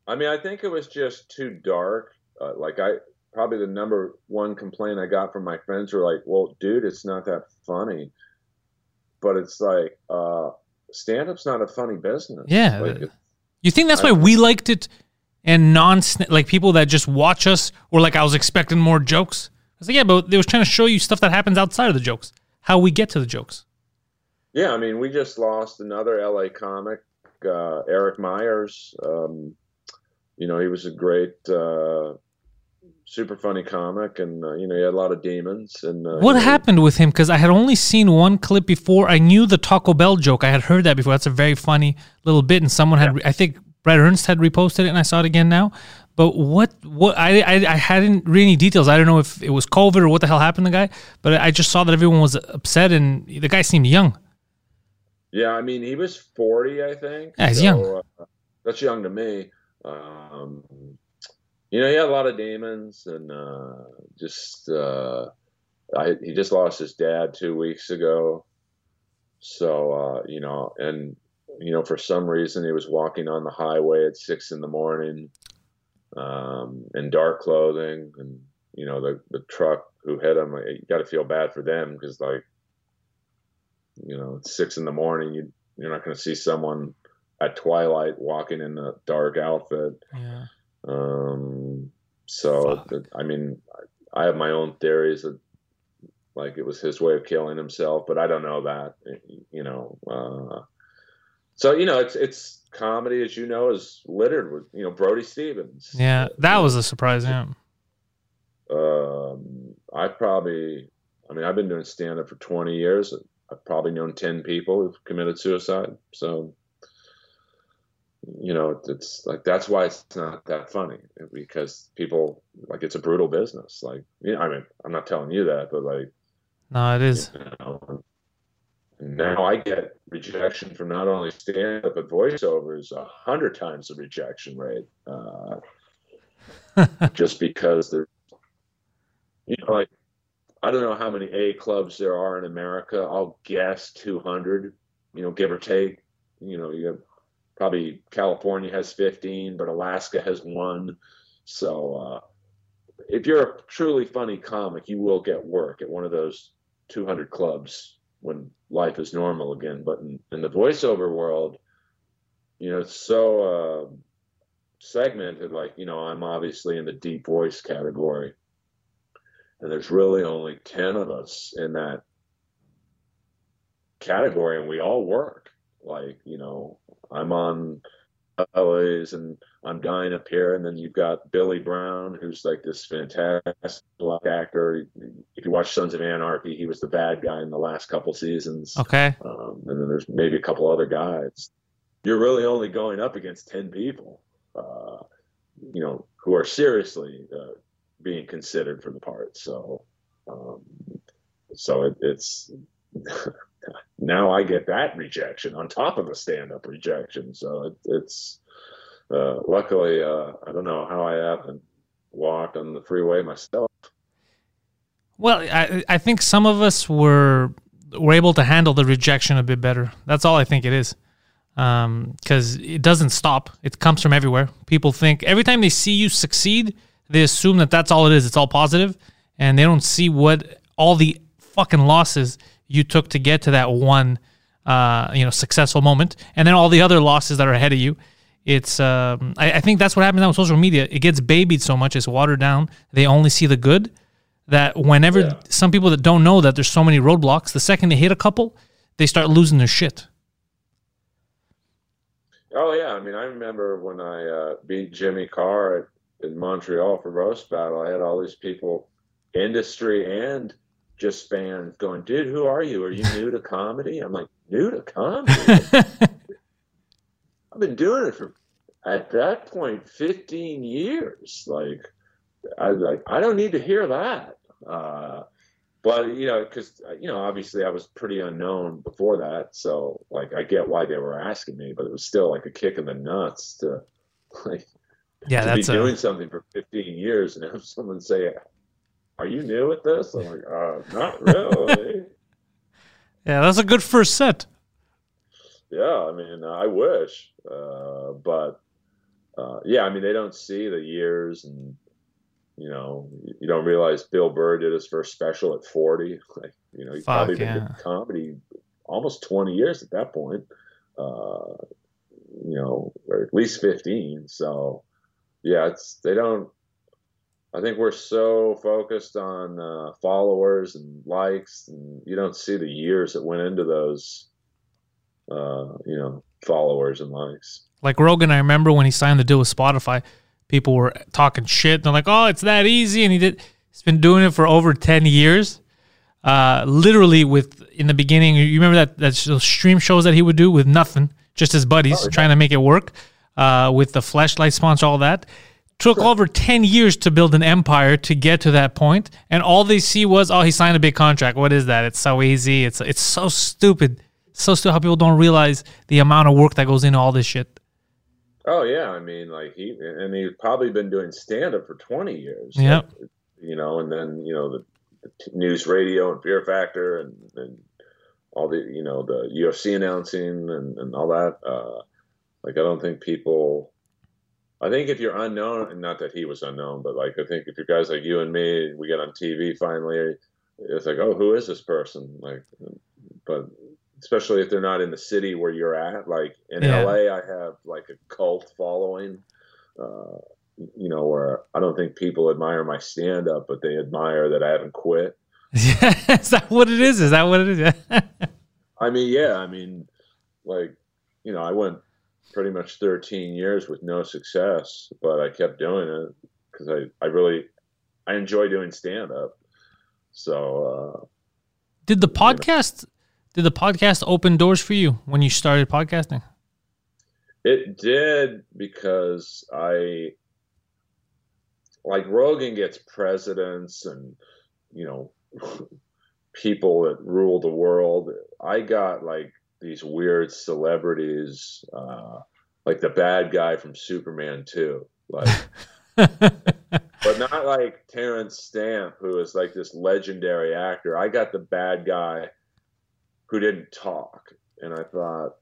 I mean, I think it was just too dark. Uh, like I probably the number one complaint I got from my friends were like, "Well, dude, it's not that funny." But it's like uh, stand up's not a funny business. Yeah. Like, You think that's I- why we liked it and non like people that just watch us were like I was expecting more jokes? I was like, yeah, but they was trying to show you stuff that happens outside of the jokes, how we get to the jokes. Yeah, I mean, we just lost another LA comic, uh, Eric Myers. Um, you know, he was a great, uh, super funny comic, and uh, you know, he had a lot of demons. And uh, What know, happened with him? Because I had only seen one clip before. I knew the Taco Bell joke. I had heard that before. That's a very funny little bit, and someone had. I think Brett Ernst had reposted it, and I saw it again now. But what? What? I, I I hadn't read any details. I don't know if it was COVID or what the hell happened to the guy. But I just saw that everyone was upset, and the guy seemed young. Yeah, I mean, he was forty, I think. Yeah, he's young. Uh, that's young to me. Um, you know, he had a lot of demons, and uh, just uh, I, he just lost his dad two weeks ago. So uh, you know, and you know, for some reason, he was walking on the highway at six in the morning, um, in dark clothing, and you know, the the truck who hit him. You got to feel bad for them because like you know, it's six in the morning. You you're not going to see someone at twilight walking in a dark outfit. Yeah. Um, so the- I mean, I I have my own theories that like it was his way of killing himself, but I don't know that. You know, uh, so you know, it's it's comedy, as you know, is littered with you know Brody Stevens. Yeah, that was a surprise. Yeah. Um, I probably, I mean, I've been doing stand up for 20 years. I've probably known 10 people who've committed suicide. So, you know, it's like that's why it's not that funny because people like it's a brutal business. Like, you know, I mean, I'm not telling you that, but like, No, it is. you know, now I get rejection from not only stand up but voiceovers a hundred times the rejection rate. Uh, <laughs> just because they're, you know, like I don't know how many A clubs there are in America. I'll guess 200, you know, give or take. You know, you have probably California has 15, but Alaska has one. So uh, if you're a truly funny comic, you will get work at one of those 200 clubs when life is normal again. But in, in the voiceover world, you know, it's so uh, segmented. Like, you know, I'm obviously in the deep voice category and there's really only 10 of us in that category and we all work like you know i'm on LA's and i'm dying up here and then you've got billy brown who's like this fantastic black actor if you watch sons of anarchy he was the bad guy in the last couple seasons Okay. um, and then there's maybe a couple other guys. You're really only going up against ten people, uh, you know, who are seriously uh, being considered for the part. So, um, so it, it's <laughs> now I get that rejection on top of the stand-up rejection. So it, it's uh, luckily uh, I don't know how I haven't walked on the freeway myself. Well, I I think some of us were were able to handle the rejection a bit better. That's all I think it is. Because it doesn't stop. It comes from everywhere. People think every time they see you succeed, they assume that that's all it is. It's all positive, and they don't see what all the fucking losses you took to get to that one, uh, you know, successful moment, and then all the other losses that are ahead of you. It's, um, I, I think that's what happens now with social media. It gets babied so much, it's watered down. They only see the good. That whenever Yeah. some people that don't know that there's so many roadblocks, the second they hit a couple, they start losing their shit. Oh yeah, I mean I remember when I uh, beat Jimmy Carr at, in Montreal for roast battle. I had all these people, industry and just fans, going, "Dude, who are you? Are you new to comedy?" I'm like, "New to comedy? <laughs> I've been doing it for at that point 15 years. Like, I like I don't need to hear that." Uh, but you know, because you know, obviously I was pretty unknown before that, so like I get why they were asking me, but it was still like a kick in the nuts to like Yeah, to be that's a, doing something for 15 years and have someone say, "Are you new at this?" I'm like, uh, "Not <laughs> really." yeah, that's a good first set. yeah, I mean, I wish, uh, but uh, yeah, I mean, they don't see the years and. You know, you don't realize Bill Burr did his first special at 40. <laughs> Like, you know, he Fuck, probably been comedy almost 20 years at that point. Uh, you know, or at least 15. So, yeah, it's they don't. I think we're so focused on uh, followers and likes, and you don't see the years that went into those. Uh, you know, followers and likes. Like Rogan, I remember when he signed the deal with Spotify, people were talking shit. They're like, "Oh, it's that easy," and he did. He's been doing it for over ten years. Uh, literally, with in the beginning, you remember that that those stream shows that he would do with nothing, just his buddies, Oh, yeah. trying to make it work. Uh, with the flashlight sponsor, all that took over ten years to build an empire to get to that point, and all they see was, "Oh, he signed a big contract." What is that? It's so easy. It's it's so stupid. So stupid how people don't realize the amount of work that goes into all this shit. Oh yeah, I mean, like he and he's probably been doing stand up for twenty years. Yep. Like, you know, and then you know the, the news radio and Fear Factor and and all the you know the UFC announcing and and all that. Uh, like I don't think people. I think if you're unknown, and not that he was unknown, but like I think if you're guys like you and me, we get on TV finally, it's like, oh, who is this person? Like, but especially if they're not in the city where you're at. Like in Yeah. LA, I have like a cult following. Uh, you know, where I don't think people admire my stand up, but they admire that I haven't quit. <laughs> is that what it is? Is that what it is? <laughs> I mean, yeah, I mean, like, you know, I went pretty much 13 years with no success, but I kept doing it because I, I really, I enjoy doing stand up. So, uh, did the podcast did the podcast open doors for you when you started podcasting? It did because I like Rogan gets presidents and you know <laughs> people that rule the world. I got like these weird celebrities, uh, like the bad guy from Superman 2, like, <laughs> but not like Terence Stamp, who is like this legendary actor. I got the bad guy who didn't talk, and I thought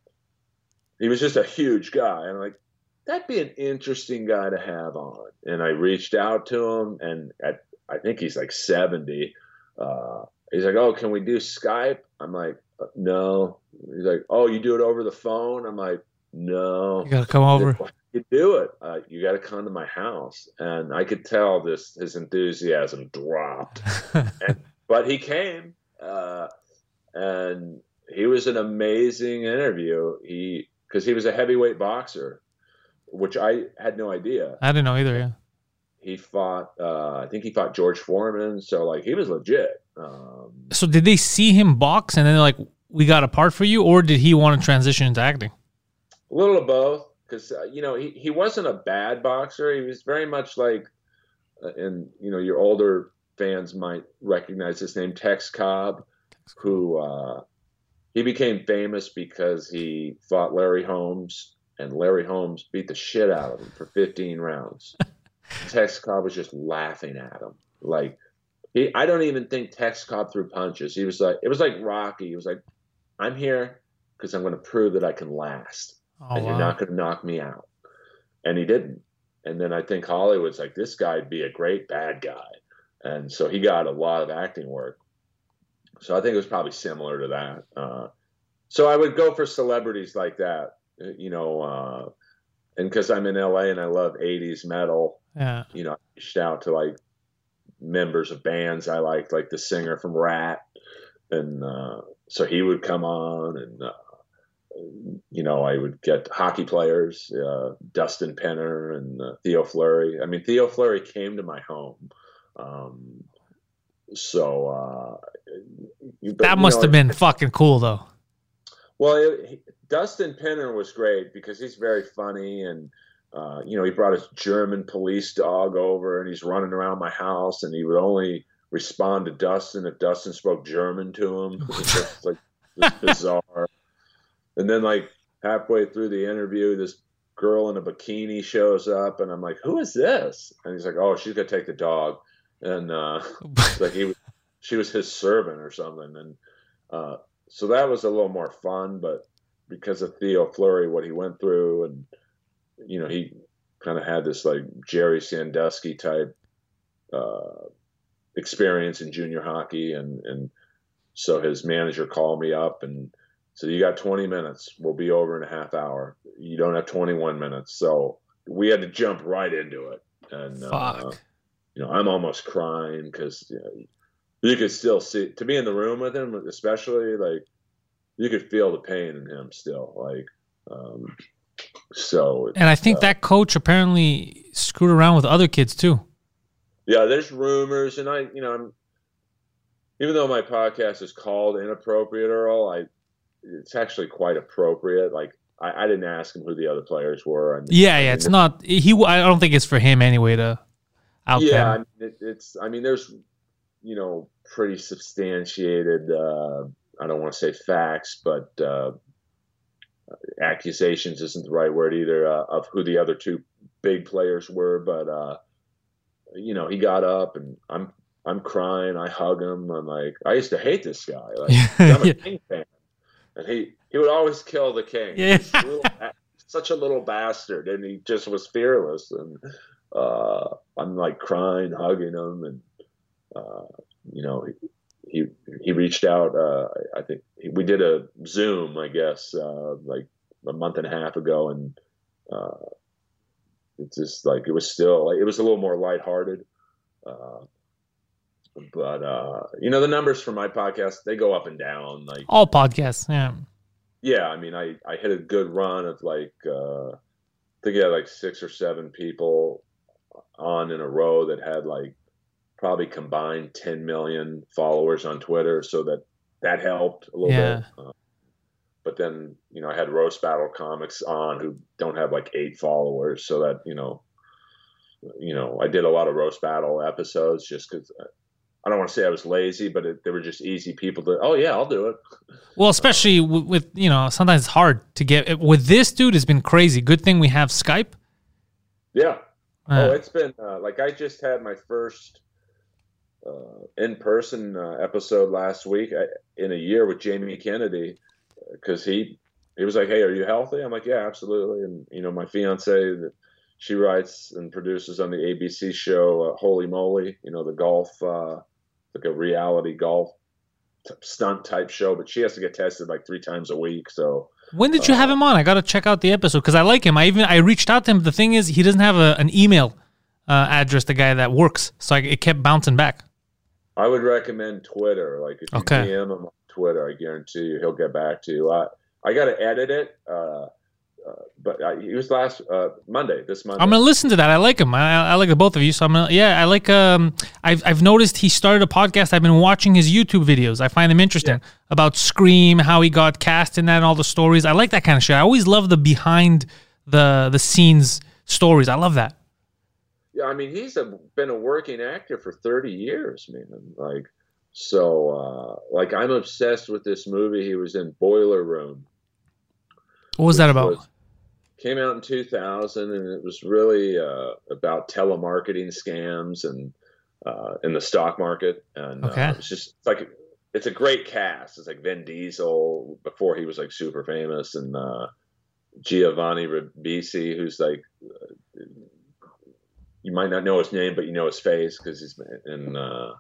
he was just a huge guy. And I'm like, that'd be an interesting guy to have on. And I reached out to him, and at I think he's like 70. Uh, he's like, oh, can we do Skype? I'm like, "Uh, no. He's like, oh, you do it over the phone? I'm like, no. You gotta come over. You do it. Uh, you got to come to my house, and I could tell this his enthusiasm dropped. <laughs> and, but he came, uh, and he was an amazing interview. He because he was a heavyweight boxer, which I had no idea. I didn't know either. Yeah. He fought, uh, I think he fought George Foreman, so like he was legit. Um, So did they see him box and then they're like, "We got a part for you," or did he want to transition into acting? a little of both because uh, you know he, he wasn't a bad boxer he was very much like uh, in you know your older fans might recognize his name, Tex Cobb, who uh, he became famous because he fought Larry Holmes, and Larry Holmes beat the shit out of him for 15 rounds. <laughs> Tex Cobb was just laughing at him, like he. I don't even think Tex Cobb threw punches. He was like, it was like Rocky. He was like, I'm here because I'm going to prove that I can last, Oh, and you're not going to knock me out. And he didn't. And then I think Hollywood's like, this guy'd be a great bad guy. And so he got a lot of acting work. So I think it was probably similar to that. Uh, so I would go for celebrities like that, you know, uh, and because I'm in LA and I love 80s metal, yeah. you know, I reached out to like members of bands I liked, like the singer from Ratt. And uh, so he would come on and, uh, you know, I would get hockey players, uh, Dustin Penner and uh, Theo Fleury. I mean, Theo Fleury came to my home. Um, so uh, but, That you must know, have been fucking cool though. well, it, he, Dustin Penner was great because he's very funny and. Uh, you know, he brought his German police dog over and he's running around my house and he would only respond to Dustin if Dustin spoke German to him. It's just like just <laughs> bizarre. And then like halfway through the interview, this girl in a bikini shows up and I'm like, Who is this? And he's like, Oh, she's gonna take the dog. And uh <laughs> like he was she was his servant or something. And uh so that was a little more fun, but because of Theo Fleury, what he went through and you know, he kind of had this like Jerry Sandusky type uh, experience in junior hockey, and and so his manager called me up and said, "You got 20 minutes. We'll be over in a half hour. You don't have 21 minutes." So we had to jump right into it, and uh, you know, I'm almost crying because you, know, you could still see to be in the room with him, especially like you could feel the pain in him still, like. Um, so And I think uh, that coach apparently screwed around with other kids too. yeah, there's rumors, and I, you know, I'm even though my podcast is called Inappropriate Earl, I it's actually quite appropriate. Like I, I didn't ask him who the other players were. And, Yeah, yeah. It's not. He. I don't think it's for him anyway to out yeah, I mean, it, it's. I mean, there's, you know, pretty substantiated. Uh, I don't want to say facts, but uh, accusations isn't the right word either uh, of who the other two big players were. But uh, you know, he got up and I'm I'm crying. I hug him. I'm like, I used to hate this guy. Like, I'm a <laughs> Yeah. King fan, and he he would always kill the King. Yeah. Little such a little bastard, and he just was fearless. And uh, I'm like crying, hugging him, and uh, you know, he he, he reached out. Uh, I think he, we did a Zoom, I guess, uh, like a month and a half ago, and uh, it's just like it was still like, it was a little more lighthearted. Uh, but uh, you know the numbers for my podcast they go up and down. Like All podcasts. Yeah. yeah, I mean I I hit a good run of like uh, I think I had like six or seven people on in a row that had like probably combined 10 million followers on Twitter, so that that helped a little Yeah. bit. Uh, but then you know I had roast battle comics on who don't have like eight followers, so that you know, you know I did a lot of roast battle episodes just because. I don't want to say I was lazy, but it, they were just easy people to. Oh yeah, I'll do it. <laughs> Well, especially with, with you know sometimes it's hard to get with this dude. It's been crazy. Good thing we have Skype. Yeah. Uh, oh, it's been uh, like I just had my first uh, in-person uh, episode last week uh, in a year with Jamie Kennedy because he he was like, "Hey, are you healthy?" I'm like, "Yeah, absolutely." And you know, my fiance, that she writes and produces on the ABC show uh, Holy Moly, you know, the golf, uh, like a reality golf t- stunt type show, but she has to get tested like three times a week. So when did you have him on? I got to check out the episode because I like him. I even I reached out to him. The thing is, he doesn't have a, an email uh, address. The guy that works, so I, it kept bouncing back. I would recommend Twitter. Like if you Okay. DM him on Twitter, I guarantee you he'll get back to you. I I got to edit it, uh, uh, but I, he was last uh, Monday. This Monday. I'm gonna listen to that. I like him. I, I like the both of you. So I'm gonna, yeah, I like. Um, I've I've noticed he started a podcast. I've been watching his YouTube videos. I find them interesting about Scream, how he got cast in that, and all the stories. I like that kind of shit. I always love the behind the the scenes stories. I love that. I mean, he's a, been a working actor for 30 years, man. Like, so, uh, like, I'm obsessed with this movie. He was in Boiler Room. What was that about? was- came out in 2000, and it was really uh, about telemarketing scams and uh, in the stock market. And Okay. uh, it's just it's like it's a great cast. It's like Vin Diesel before he was like super famous, and uh, Giovanni Ribisi, who's like uh, you might not know his name, but you know his face because he's and uh,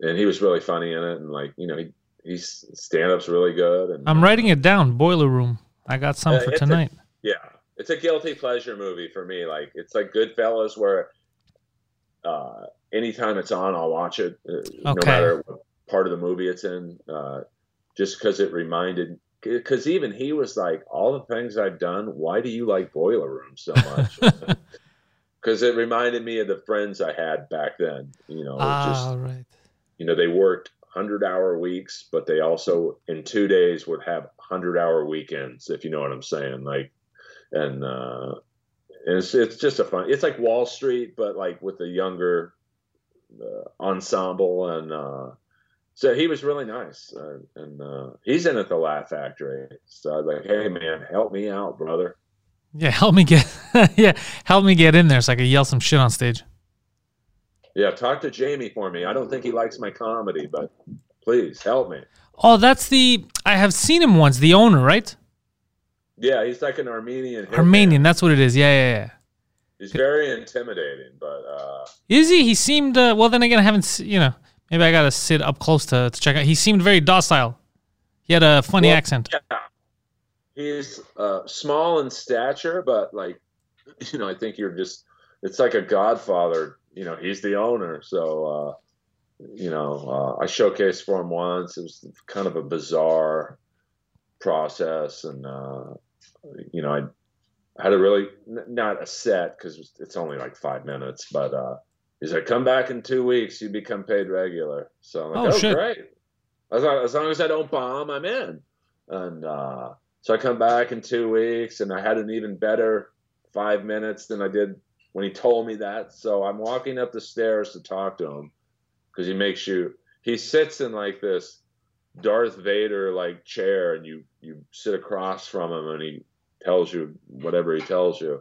and he was really funny in it, and like you know he he's stand up's really good. And I'm writing it down. Boiler Room. I got some Uh, for it's a- tonight. yeah, it's a guilty pleasure movie for me. Like it's like Goodfellas, where uh, anytime it's on, I'll watch it, uh, no matter what part of the movie it's in. Uh, just because it reminded, because even he was like, all the things I've done. Why do you like Boiler Room so much? <laughs> Because it reminded me of the friends I had back then. You know, Ah, just right. you know they worked hundred hour weeks, but they also in two days would have hundred hour weekends, if you know what I'm saying. Like, and uh, and it's it's just a fun. It's like Wall Street, but like with a younger uh, ensemble, and uh, so he was really nice, uh, and uh, he's in at the Laugh Factory. So I was like, hey man, help me out, brother. Yeah, <laughs> help me get <laughs> yeah, help me get in there so I can yell some shit on stage. Yeah, talk to Jamie for me. I don't think he likes my comedy, but please help me. Oh, that's the I have seen him once. The owner, right? Yeah, he's like an Armenian. Armenian. That's what it is. Yeah, yeah, yeah. He's very intimidating, but uh, Is he? He seemed. Uh, well, then again, I haven't. You know, maybe I gotta sit up close to to check out. He seemed very docile. He had a funny Well, accent. yeah, he's uh, small in stature, but like, <laughs> you know, I think you're just. It's like a Godfather. You know, he's the owner, so uh, you know, uh, I showcased for him once. It was kind of a bizarre process, and uh, you know, I had a really n- not a set because it's only like five minutes, but uh, he's like, "Come back in two weeks, you become paid regular." So I'm like, Oh, "Oh, shit. great!" As long, as long as I don't bomb, I'm in. And uh, so I come back in two weeks, and I had an even better five minutes than I did when he told me that. So I'm walking up the stairs to talk to him because he makes you. He sits in like this Darth Vader like chair, and you you sit across from him, and he tells you whatever he tells you.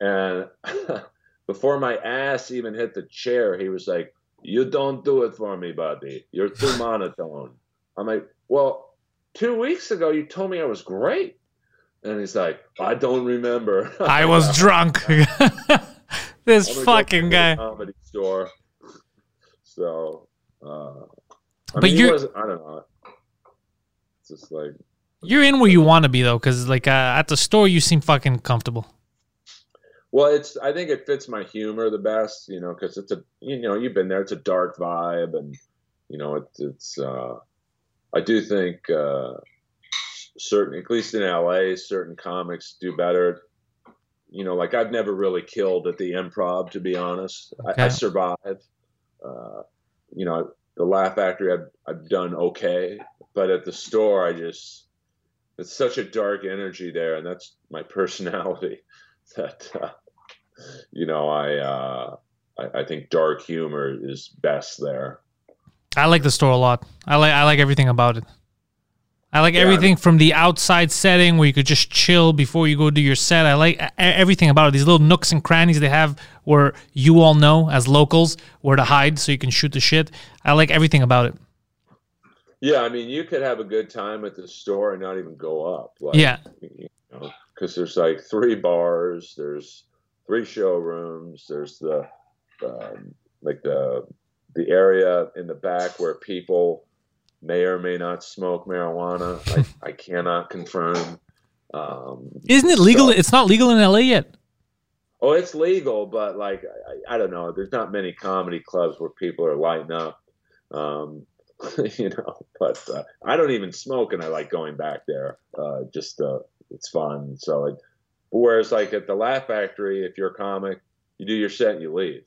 And <laughs> before my ass even hit the chair, he was like, "You don't do it for me, buddy. You're too monotone." I'm like, "Well, two weeks ago you told me I was great," and he's like, "I don't remember." <laughs> I was drunk. <laughs> this fucking guy. Comedy store. So, uh, I But wasn't- I don't know. It's just like You're in where you want to be though, because like uh, at the store you seem fucking comfortable. Well, it's. I think it fits my humor the best, you know, because it's a. You know, you've been there. It's a dark vibe, and you know, it's. It's. Uh, I do think uh, certain, at least in LA, certain comics do better. You know, like I've never really killed at the improv, to be honest. I, I Okay. survived. Uh, you know, the Laugh Factory, I've, I've done okay, but at the store, I just. It's such a dark energy there, and that's my <laughs> personality that uh, you know I, uh, I I think dark humor is best there. I like the store a lot. I like I like everything about it. I like Yeah. everything from the outside setting where you could just chill before you go do your set. I like everything about it. These little nooks and crannies they have where you all know as locals where to hide so you can shoot the shit. I like everything about it. Yeah, I mean you could have a good time at the store and not even go up. Like, Yeah. you know, because there's like three bars, there's three showrooms, there's the um, like the the area in the back where people may or may not smoke marijuana. I, <laughs> I cannot confirm. Um, Isn't it legal? So- it's not legal in LA yet. Oh, it's legal, but like I, I don't know. There's not many comedy clubs where people are lighting up, um, <laughs> you know. But uh, I don't even smoke, and I like going back there. Uh, just uh, it's fun. So, it, whereas like at the Laugh Factory, if you're a comic, you do your set and you leave.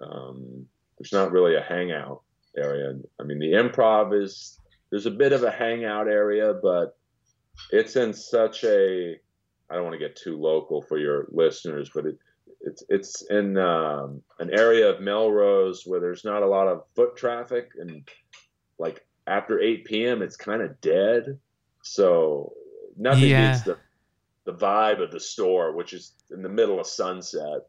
Um, there's not really a hangout area. I mean, the Improv is there's a bit of a hangout area, but it's in such a I don't want to get too local for your listeners, but it, it's it's in um, an area of Melrose where there's not a lot of foot traffic, and like after 8 p.m., it's kind of dead. So nothing Yeah. beats the the vibe of the store, which is in the middle of sunset.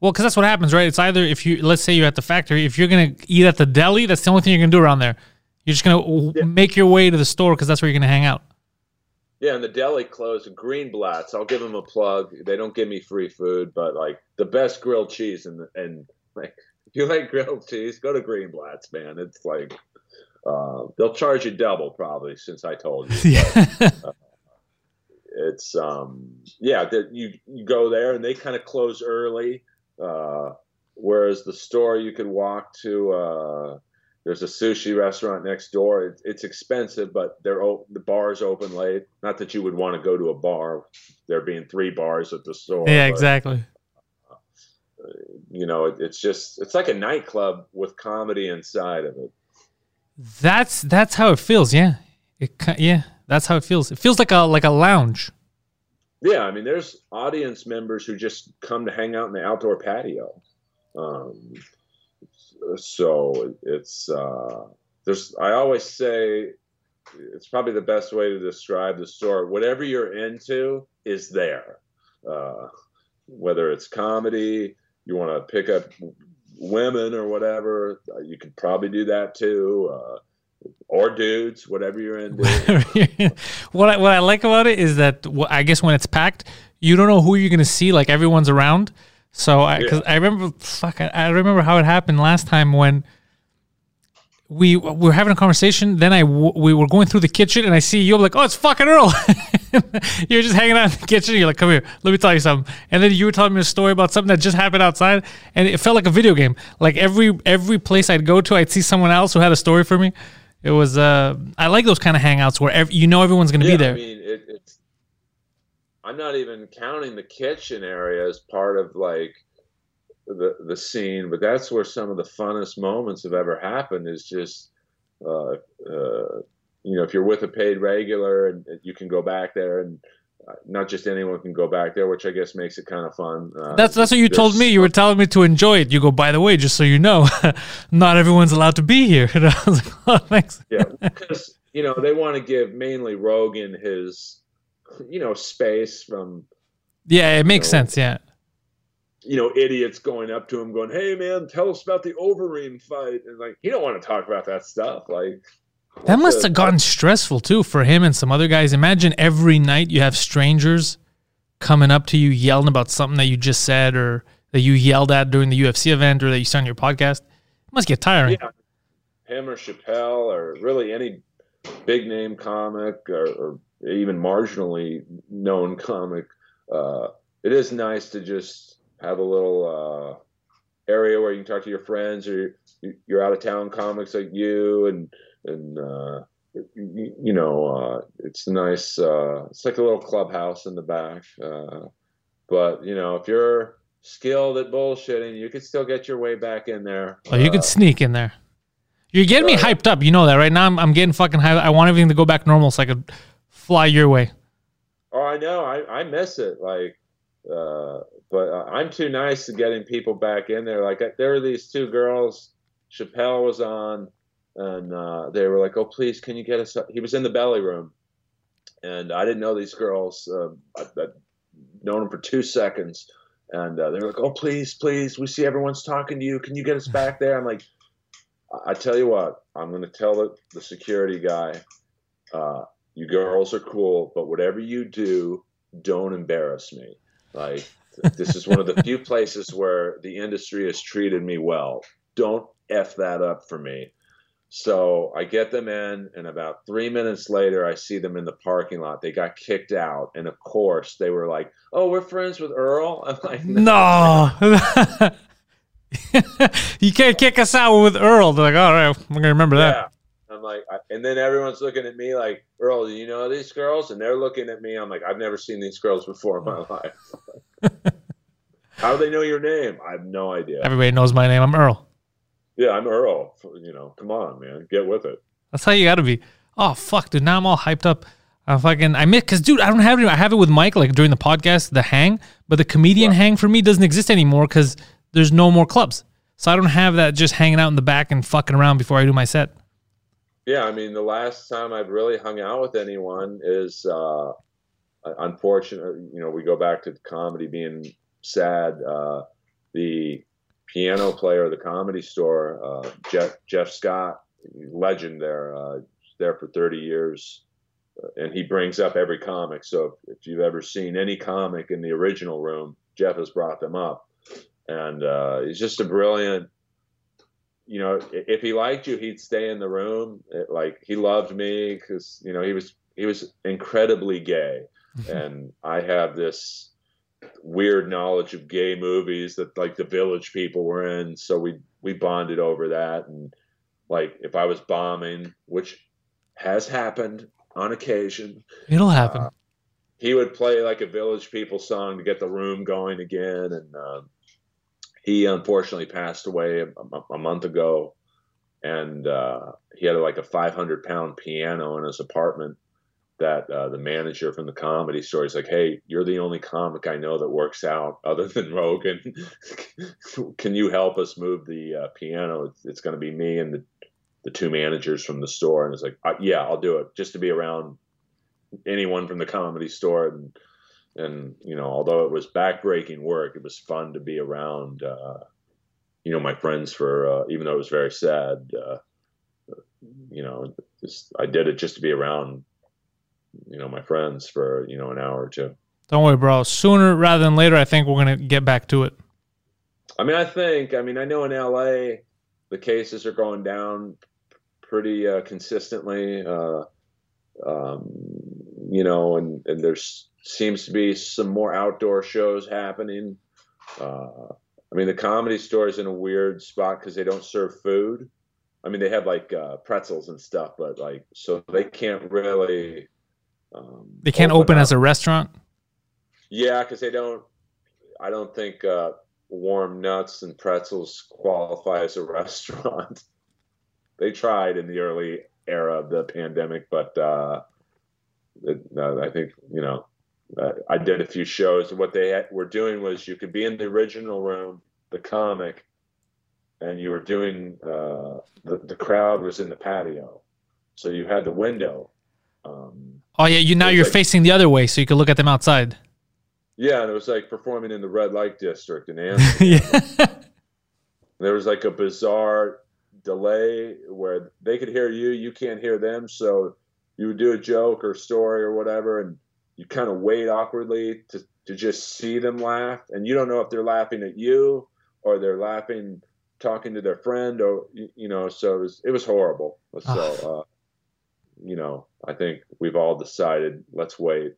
Well, because that's what happens, right? It's either if you let's say you're at the factory, if you're gonna eat at the deli, that's the only thing you're gonna do around there. You're just gonna Yeah. make your way to the store because that's where you're gonna hang out. Yeah, and the deli closed. Greenblatt's. I'll give them a plug. They don't give me free food, but like the best grilled cheese and and like if you like grilled cheese, go to Greenblatt's, man. It's like uh, they'll charge you double probably since I told you. yeah. <laughs> It's um yeah that you you go there and they kind of close early, uh, whereas the store you could walk to. Uh, there's a sushi restaurant next door. It, it's expensive, but they're the bars open late. Not that you would want to go to a bar, there being three bars at the store. yeah, but, exactly. You know, it, it's just it's like a nightclub with comedy inside of it. That's that's how it feels. Yeah, it yeah, that's how it feels. It feels like a like a lounge. Yeah, I mean, there's audience members who just come to hang out in the outdoor patio. Um, so it's uh, there's. I always say it's probably the best way to describe the store. Whatever you're into is there. Uh, whether it's comedy, you want to pick up women or whatever, you could probably do that too. Uh, or dudes, whatever you're into. <laughs> what I, what I like about it is that wh- I guess when it's packed, you don't know who you're gonna see. Like everyone's around. So I because I remember fuck I, I remember how it happened last time when we, we were having a conversation. Then I w- we were going through the kitchen and I see you. I'm like, oh, it's fucking Earl. <laughs> you're just hanging out in the kitchen. You're like, come here, let me tell you something. And then you were telling me a story about something that just happened outside, and it felt like a video game. Like every every place I'd go to, I'd see someone else who had a story for me. It was uh, I like those kind of hangouts where ev- you know everyone's gonna yeah, be there. I mean, it, it's. I'm not even counting the kitchen area as part of like the the scene, but that's where some of the funnest moments have ever happened. Is just, uh, uh, you know, if you're with a paid regular and you can go back there, and not just anyone can go back there, which I guess makes it kind of fun. Uh, That's that's what you told me. You were telling me to enjoy it. You go, by the way, just so you know, <laughs> not everyone's allowed to be here. <laughs> And I was like, oh, thanks. yeah, because you know they want to give mainly Rogan his, you know, space from Yeah, it makes No. sense. Yeah. you know, idiots going up to him going, Hey man, tell us about the Overeem fight. And like, you don't want to talk about that stuff. Like That must have gotten stressful too for him and some other guys. Imagine every night you have strangers coming up to you yelling about something that you just said or that you yelled at during the UFC event or that you said on your podcast. It must get tiring. Yeah. him or Chappelle or really any big name comic or, or even marginally known comic. Uh, it is nice to just have a little uh, area where you can talk to your friends or you- you're out of town comics like you and and uh, you, you know uh, it's nice. Uh, it's like a little clubhouse in the back. Uh, but you know if you're skilled at bullshitting, you could still get your way back in there. Oh, you could sneak in there. You're getting me hyped up. You know that right now. I'm, I'm getting fucking hyped. I want everything to go back normal so I could fly your way. Oh, I know. I, I miss it. Like, uh, but uh, I'm too nice to getting people back in there. Like, there were these two girls. Chappelle was on, and uh, they were like, "Oh, please, can you get us?" Up? He was in the belly room, and I didn't know these girls. Uh, I, I'd known them for two seconds, and uh, they were like, "Oh, please, please, we see everyone's talking to you. Can you get us <laughs> back there?" I'm like, "I, I tell you what, I'm going to tell the, the security guy." Uh, you girls are cool, but whatever you do, don't embarrass me. Like this is one of the few <laughs> places where the industry has treated me well. Don't f that up for me. So I get them in, and about three minutes later, I see them in the parking lot. They got kicked out, and of course, they were like, "Oh, we're friends with Earl." <laughs> I'm like, No. <laughs> you can't kick us out with Earl. They're like, all right, I'm going to remember that. I'm like, I, and then everyone's looking at me like, Earl, do you know these girls? And they're looking at me. I'm like, I've never seen these girls before in my life. <laughs> How do they know your name? I have no idea. Everybody knows my name. I'm Earl. Yeah, I'm Earl. You know, come on, man, get with it. That's how you got to be. Oh, fuck, dude. Now I'm all hyped up. I'm fucking I miss because dude, I don't have it. I have it with Mike like during the podcast, the hang, but the comedian hang for me doesn't exist anymore because there's no more clubs. So I don't have that just hanging out in the back and fucking around before I do my set. Yeah, I mean, the last time I've really hung out with anyone is uh, unfortunate. You know, we go back to comedy being sad. Uh, the piano player of the comedy store, uh, Jeff Jeff Scott, legend there, uh, there for 30 years, uh, and he brings up every comic. So if, if you've ever seen any comic in the original room, Jeff has brought them up, and uh, he's just a brilliant. You know, if he liked you, he'd stay in the room. It, like he loved me because you know he was he was incredibly gay, <laughs> and I have this weird knowledge of gay movies that like the village people were in so we we bonded over that. And like if i was bombing which has happened on occasion It'll happen. uh, he would play like a village people song to get the room going again. And uh, he unfortunately passed away a, a month ago. And uh, he had like a 500 pound piano in his apartment that uh, the manager from the comedy store is like, "Hey, you're the only comic I know that works out <laughs> other than Rogan. <laughs> Can you help us move the uh, piano? It's, it's going to be me and the the two managers from the store." And it's like, uh, "Yeah, I'll do it, just to be around anyone from the comedy store." And and you know, although it was backbreaking work, it was fun to be around. Uh, you know, my friends for uh, even though it was very sad. Uh, you know, just, I did it just to be around you know my friends for you know an hour or two. Don't worry, bro. Sooner rather than later, I think we're gonna get back to it. I mean, I think. I mean, I know in LA the cases are going down pretty uh, consistently. Uh, um, you know, and, and there's seems to be some more outdoor shows happening. Uh, I mean, the comedy store is in a weird spot because they don't serve food. I mean, they have like uh, pretzels and stuff, but like, so they can't really. Um, They can't open up. as a restaurant. Yeah, because they don't. I don't think uh, warm nuts and pretzels qualify as a <laughs> restaurant. they tried in the early era of the pandemic, but uh, it, no, I think you know. Uh, I did a few shows. What they had, were doing was you could be in the original room, the comic, and you were doing. Uh, the the crowd was in the patio, so you had the window. Um, Oh yeah, you now you're like- facing the other way, so you can look at them outside. yeah, and it was like performing in the red light district in <laughs> Amsterdam. yeah. there was like a bizarre delay where they could hear you, you can't hear them. So you would do a joke or story or whatever, and you kind of wait awkwardly to, to just see them laugh. And you don't know if they're laughing at you or they're laughing, talking to their friend, or, you know, so it was, it was horrible. So, uh, you know, I think we've all decided let's wait.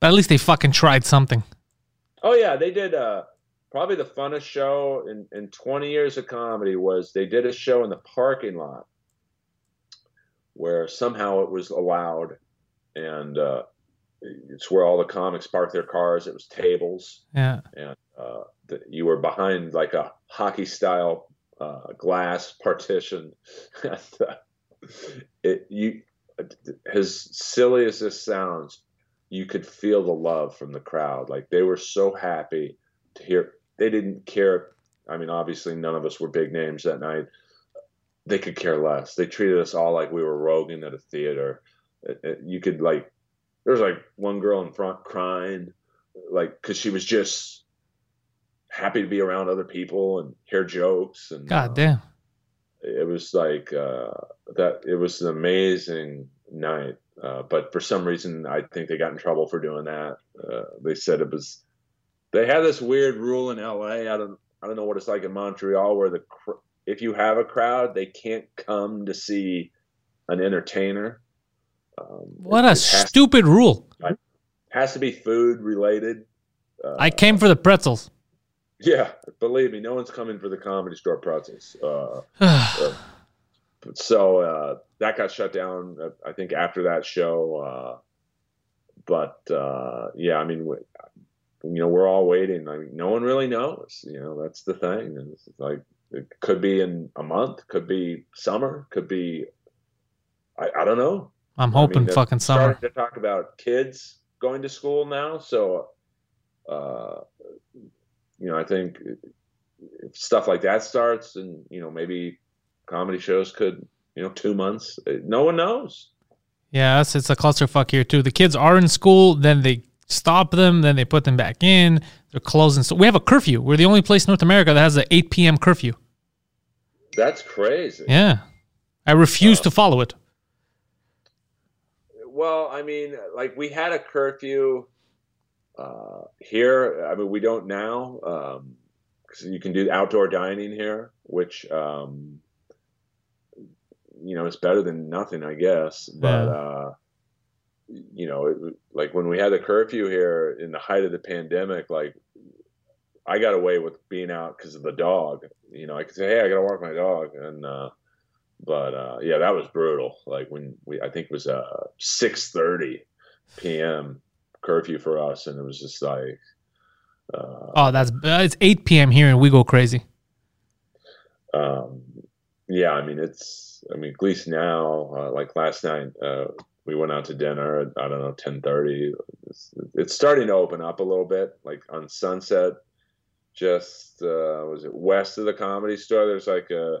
But at least they fucking tried something. Oh yeah, they did. Uh, probably the funnest show in in 20 years of comedy was they did a show in the parking lot where somehow it was allowed, and uh, it's where all the comics parked their cars. It was tables, Yeah. and uh, the, you were behind like a hockey style uh, glass partition. <laughs> it you as silly as this sounds, you could feel the love from the crowd. Like they were so happy to hear. They didn't care. I mean, obviously, none of us were big names that night. They could care less. They treated us all like we were Rogan at a theater. It- it- you could like, there was like one girl in front crying, like because she was just happy to be around other people and hear jokes and God uh, damn. It was like uh, that. It was an amazing night, uh, but for some reason, I think they got in trouble for doing that. Uh, they said it was. They had this weird rule in L.A. I don't. I don't know what it's like in Montreal, where the cr- if you have a crowd, they can't come to see an entertainer. Um, What it- a it stupid rule. has to be food related. Uh, I came for the pretzels. Yeah, believe me, no one's coming for the comedy store pretzels. <sighs> <sighs> Uh, so uh, that got shut down. uh, I think after that show. Uh, but uh, yeah, I mean, we- you know, we're all waiting. Like, no one really knows. You know, that's the thing. And it's like it could be in a month, could be summer, could be. I, I don't know. I'm I hoping mean, fucking summer. to talk about kids going to school now. So, uh, you know, I think if stuff like that starts, and you know, maybe comedy shows could, you know, two months. uh, No one knows. Yeah, it's, it's a clusterfuck here too. The kids are in school, then they stop them, then they put them back in. They're closing. So we have a curfew. We're the only place in North America that has an 8 p.m. curfew. That's crazy. Yeah, I refuse to follow it. Well, I mean, like we had a curfew uh, here. I mean, we don't now because you can do outdoor dining here, which um, you know is better than nothing, I guess. But Yeah. uh, you know, it, like when we had the curfew here in the height of the pandemic, like I got away with being out because of the dog. You know, I could say, "Hey, I got to walk my dog," and uh, but uh, yeah, that was brutal. Like when we, I think it was uh, six thirty p.m. curfew for us, and it was just like, uh, Oh, that's uh, it's 8 p.m. here and we go crazy. um, yeah. I mean, it's. I mean, at least now, uh, like last night, uh, we went out to dinner at I don't know ten thirty. It's, it's starting to open up a little bit. Like on Sunset, just uh, was it west of the Comedy Store? There's like a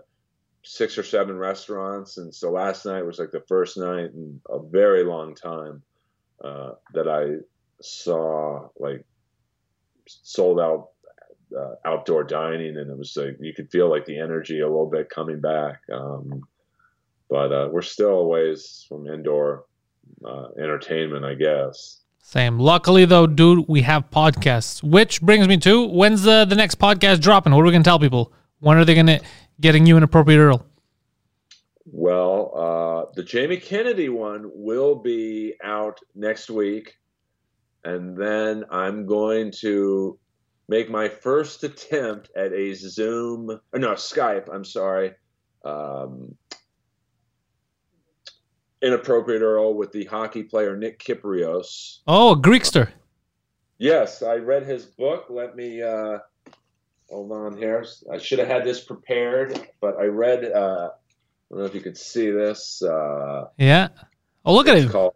six or seven restaurants, and so last night was like the first night in a very long time uh, that I saw like sold out uh, outdoor dining, and it was like you could feel like the energy a little bit coming back. Um, but uh, we're still a ways from indoor uh, entertainment, I guess. Same. Luckily though, dude, we have podcasts. Which brings me to when's the the next podcast dropping? What are we gonna tell people? When are they gonna getting you an appropriate Earl? Well, uh, the Jamie Kennedy one will be out next week, and then I'm going to make my first attempt at a Zoom, or no Skype. I'm sorry, um, inappropriate Earl with the hockey player Nick Kypreos. Oh, a Greekster. Yes, I read his book. Let me uh, hold on here. I should have had this prepared, but I read. Uh, I don't know if you could see this. Uh, Yeah. Oh, look at him. called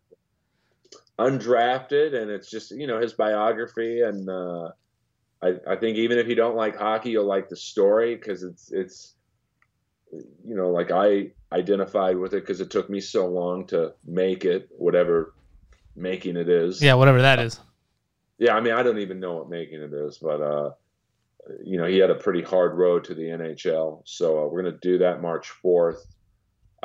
Undrafted, and it's just you know his biography. And uh, I, I think even if you don't like hockey, you'll like the story because it's it's you know like I identified with it because it took me so long to make it, whatever making it is. Yeah, whatever that is. Yeah, I mean, I don't even know what making it is, but uh, you know, he had a pretty hard road to the NHL. So uh, we're going to do that March fourth.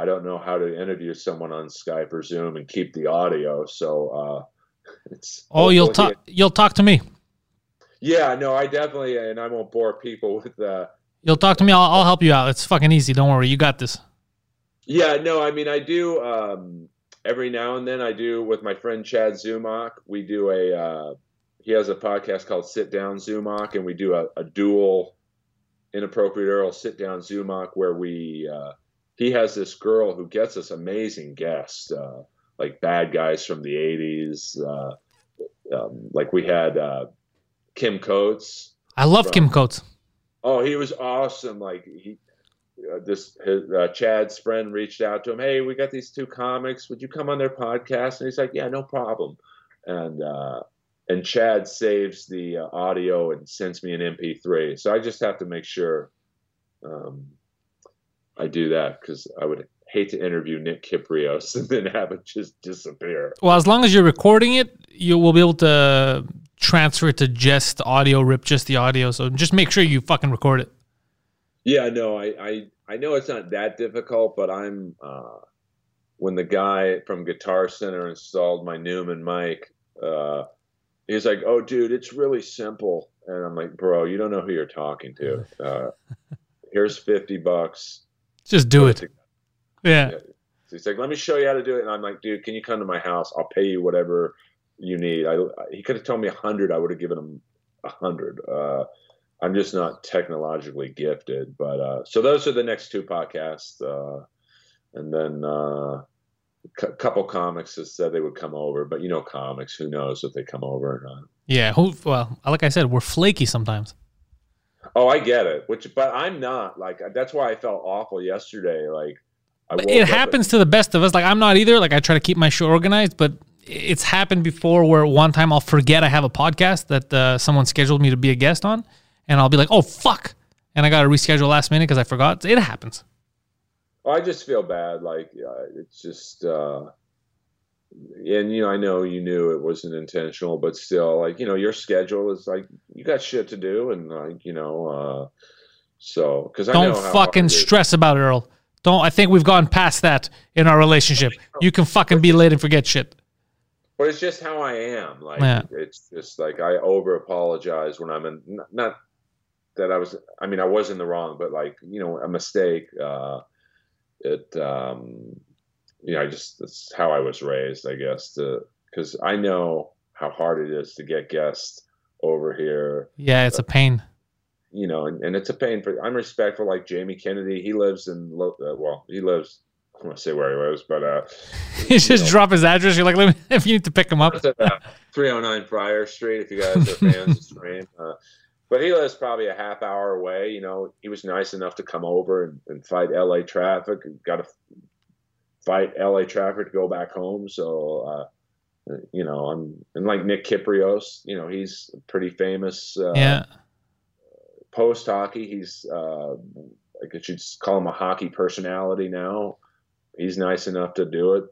I don't know how to interview someone on Skype or Zoom and keep the audio. So uh, <laughs> it's Oh, you'll talk. You'll talk to me. Yeah, no, I definitely, and I won't bore people with uh, You'll talk to me. I'll, I'll help you out. It's fucking easy. Don't worry. You got this. Yeah, no, I mean, I do um, every now and then. I do with my friend Chad Zumock. We do a. Uh, he has a podcast called Sit Down Zumock, and we do a, a dual inappropriate Earl sit down Zumock where we. Uh, he has this girl who gets us amazing guests, uh, like bad guys from the '80s. Uh, um, like we had uh, Kim Coates. I love Right. Kim Coates. Oh, he was awesome. Like he, uh, this his, uh, Chad's friend reached out to him. Hey, we got these two comics. Would you come on their podcast? And he's like, Yeah, no problem. And uh, and Chad saves the uh, audio and sends me an MP3. So I just have to make sure um, I do that because I would hate to interview Nick Kypreos <laughs> and then have it just disappear. Well, as long as you're recording it, you will be able to transfer it to just audio, rip just the audio. So just make sure you fucking record it. Yeah, no, I, I, I know it's not that difficult, but I'm uh, when the guy from Guitar Center installed my Neumann mic, uh, he's like, "Oh, dude, it's really simple," and I'm like, "Bro, you don't know who you're talking to. <laughs> Uh, here's fifty bucks. Just do it. Yeah. Yeah. So he's like, "Let me show you how to do it," and I'm like, "Dude, can you come to my house? I'll pay you whatever you need." I, he could have told me a hundred. I would have given him a hundred. Uh, I'm just not technologically gifted, but uh, so those are the next two podcasts, uh, and then uh, a couple comics have said they would come over, but you know, comics, who knows if they come over or not? Yeah. Who? Well, like I said, we're flaky sometimes. Oh, I get it. Which, but I'm not like that's why I felt awful yesterday. Like it happens to the best of us. Like I'm not either. Like I try to keep my show organized, but it's happened before where one time I'll forget I have a podcast that uh, someone scheduled me to be a guest on, and I'll be like, "Oh fuck," and I got to reschedule last minute because I forgot. It happens. I just feel bad. Like uh, it's just, uh, and you know, I know you knew it wasn't intentional, but still, like you know, your schedule is like you got shit to do, and like you know, uh, so because I Don't fucking hard it is. stress about it, Earl. Don't. I think we've gone past that in our relationship. You can fucking be late and forget shit. But it's just how I am. Like Yeah. it's just like I over apologize when I'm in. Not, not that I was. I mean, I was in the wrong, but like you know, a mistake. Uh, it. Um, you know, I just that's how I was raised, I guess. To because I know how hard it is to get guests over here. Yeah, it's a pain. You know, and, and it's a pain for. I'm respectful, like Jamie Kennedy. He lives in. Lo- Uh, well, he lives. I want to say where he lives, but uh, <laughs> You just know. drop his address. You're like, <laughs> if you need to pick him up. At uh, 309 Friar Street. If you guys are fans of Scream, uh, but he lives probably a half hour away. You know, he was nice enough to come over and, and fight LA traffic. Got to fight LA traffic to go back home. So, uh, you know, I'm and like Nick Kypreos. You know, he's pretty famous. Uh, Yeah. Post hockey, he's. Uh, I guess you'd call him a hockey personality now. He's nice enough to do it.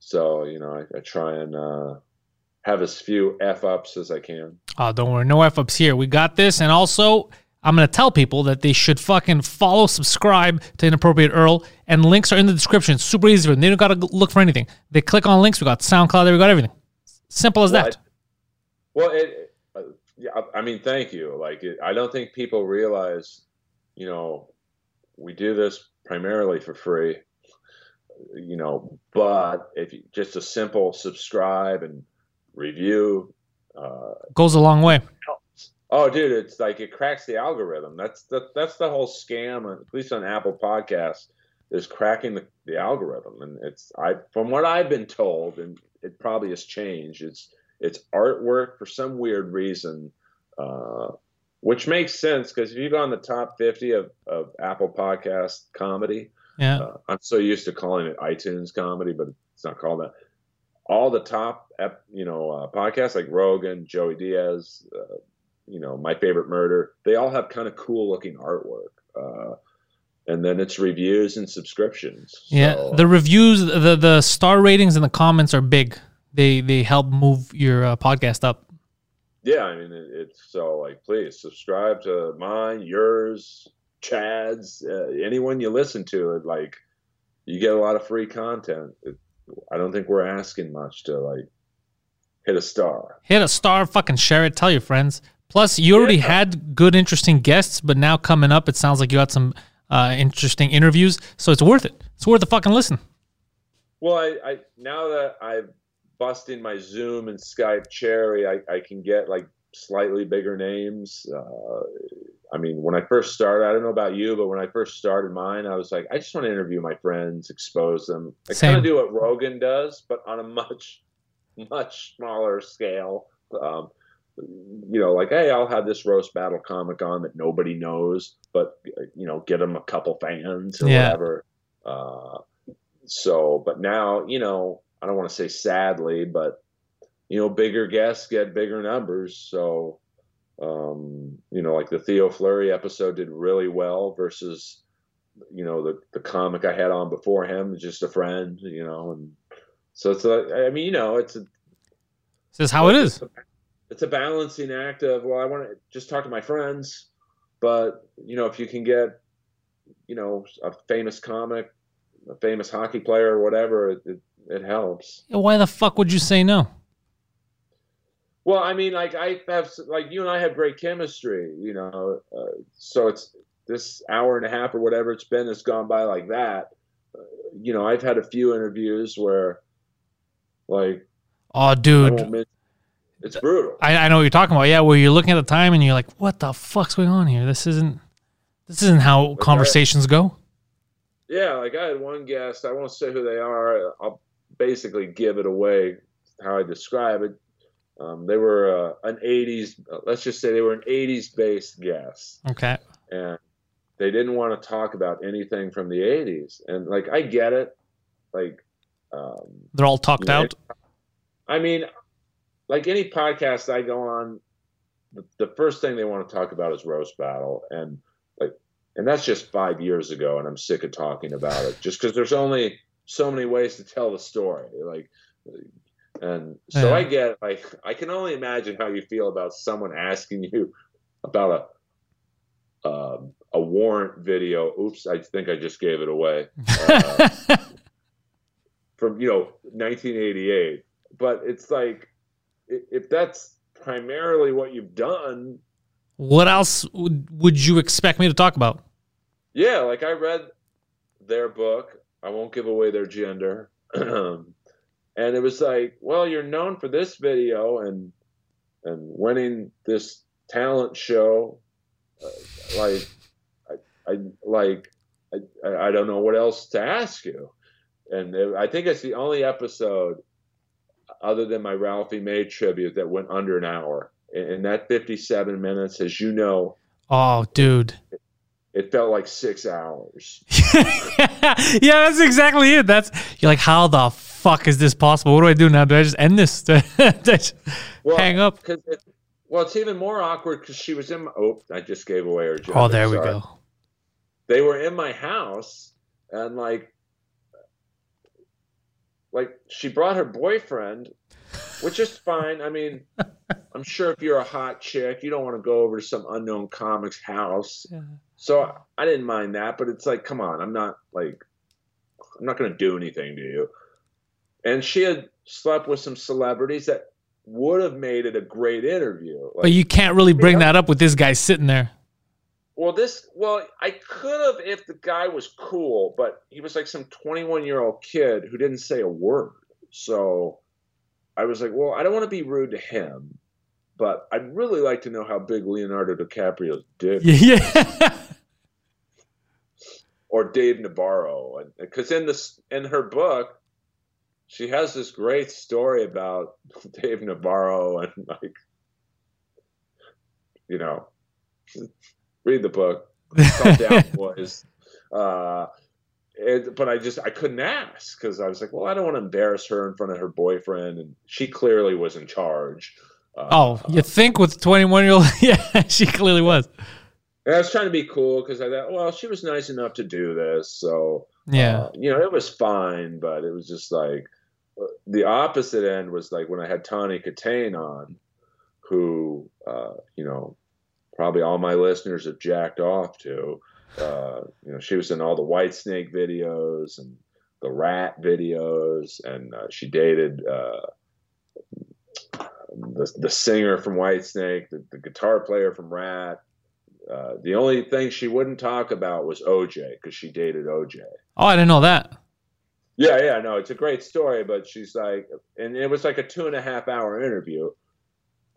So you know, I, I try and uh, have as few f ups as I can. Oh, don't worry. No F ups here. We got this. And also, I'm going to tell people that they should fucking follow, subscribe to Inappropriate Earl, and links are in the description. It's super easy for them. They don't got to look for anything. They click on links. We got SoundCloud there. We got everything. Simple as Well, that. I- well, it. Uh, yeah, I- I mean, thank you. Like, it, I don't think people realize, you know, we do this primarily for free. You know, but if you, just a simple subscribe and review, uh, Goes a long way. Oh, dude, it's like it cracks the algorithm. That's the that's the whole scam. At least on Apple Podcasts, is cracking the, the algorithm. And it's I from what I've been told, and it probably has changed. It's it's artwork for some weird reason, uh, which makes sense because if you go on the top fifty of of Apple Podcast comedy, Yeah. uh, I'm so used to calling it iTunes comedy, but it's not called that. All the top, you know, uh, podcasts like Rogan, Joey Diaz, uh, you know, My Favorite Murder, they all have kind of cool looking artwork. Uh, and then it's reviews and subscriptions. Yeah. The reviews, the, the star ratings and the comments are big. They, they help move your uh, podcast up. yeah, I mean, it, it's so like, please subscribe to mine, yours, Chad's, uh, anyone you listen to. It like, you get a lot of free content. It, I don't think we're asking much to like hit a star. hit a star, fucking share it, tell your friends. Plus, you already Yeah. had good, interesting guests, but now coming up, it sounds like you got some uh, interesting interviews. So it's worth it. It's worth the fucking listen. Well, I, I now that I've busted my Zoom and Skype cherry, I, I can get like slightly bigger names. Uh, I mean, when I first started, I don't know about you, but when I first started mine, I was like, I just want to interview my friends, expose them. I kind of do what Rogan does, but on a much, much smaller scale. Um, you know, like, hey, I'll have this roast battle comic on that nobody knows, but you know, get them a couple fans or Yeah. whatever. Uh, so, but now, you know, I don't want to say sadly, but you know, bigger guests get bigger numbers. So, um, you know, like the Theo Fleury episode did really well versus, you know, the the comic I had on before him, just a friend, you know, and so it's a, I mean, you know, it's a, This is how it is. It's a balancing act of well i want to just talk to my friends but you know if you can get you know a famous comic a famous hockey player or whatever it, it, it helps Why the fuck would you say no? well i mean like i have like you and i have great chemistry you know uh, so it's this hour and a half or whatever it's been has gone by like that uh, you know i've had a few interviews where like Oh, dude. It's brutal I, I know what you're talking about. Yeah, where you're looking at the time and you're like, what the fuck's going on here? This isn't this isn't how conversations go. Yeah, like I had one guest. I won't say who they are. I'll basically give it away how I describe it. Um, they were uh, an '80s. uh, Let's just say they were an '80s based guest, Okay. and they didn't want to talk about anything from the 80s and like i get it like um, They're all talked you know, out. i mean like any podcast i go on the, the first thing they want to talk about is roast battle. And like and that's just five years ago and i'm sick of talking about it just because there's only so many ways to tell the story like and so Yeah. i get like i can only imagine how you feel about someone asking you about a um, a warrant video. Oops i think i just gave it away. Uh, <laughs> from you know 1988 but it's like if that's primarily what you've done. What else would, would you expect me to talk about? yeah like i read their book. I won't give away their gender. <clears throat> And it was like well you're known for this video and and winning this talent show. Uh, like I, I like I, I don't know what else to ask you. And it, i think it's the only episode other than my ralphie may tribute that went under an hour and, that 57 minutes as you know Oh, dude. it felt like six hours <laughs> yeah, that's exactly it. That's you're like, how the fuck is this possible? What do I do now? Do I just end this? <laughs> Do I well, hang up? it, well it's even more awkward because she was in my oh i just gave away her job Oh, there we Sorry. go. they were in my house and like like she brought her boyfriend which is fine i mean <laughs> i'm sure if you're a hot chick you don't want to go over to some unknown comic's house so i didn't mind that but it's like come on i'm not like i'm not going to do anything to you and she had slept with some celebrities that would have made it a great interview like, But you can't really bring Yeah. that up with this guy sitting there. Well, this well, I could have if the guy was cool, but he was like some 21 year old kid who didn't say a word. So I was like, well, I don't want to be rude to him, but I'd really like to know how big Leonardo DiCaprio's dick <laughs> Yeah. or Dave Navarro, because in this in her book, she has this great story about <laughs> Dave Navarro and like, you know, read the book. <laughs> Calm down, boys. Uh, it, but I just I couldn't ask because I was like, well, I don't want to embarrass her in front of her boyfriend, and she clearly was in charge. Uh, Oh, you think with 21 year old? <laughs> Yeah, she clearly was. and I was trying to be cool because I thought, well, she was nice enough to do this, so Yeah. Uh, you know, it was fine, but it was just like uh, the opposite end was like when I had Tawny Kitaen on, who, uh, you know, probably all my listeners have jacked off to. Uh, you know, she was in all the Whitesnake videos and the Ratt videos, and uh, she dated uh, the the singer from Whitesnake, the, the guitar player from Ratt. Uh, the only thing she wouldn't talk about was OJ because she dated OJ. Oh, I didn't know that. Yeah, yeah, no, it's a great story, but she's like, and it was like a two and a half hour interview.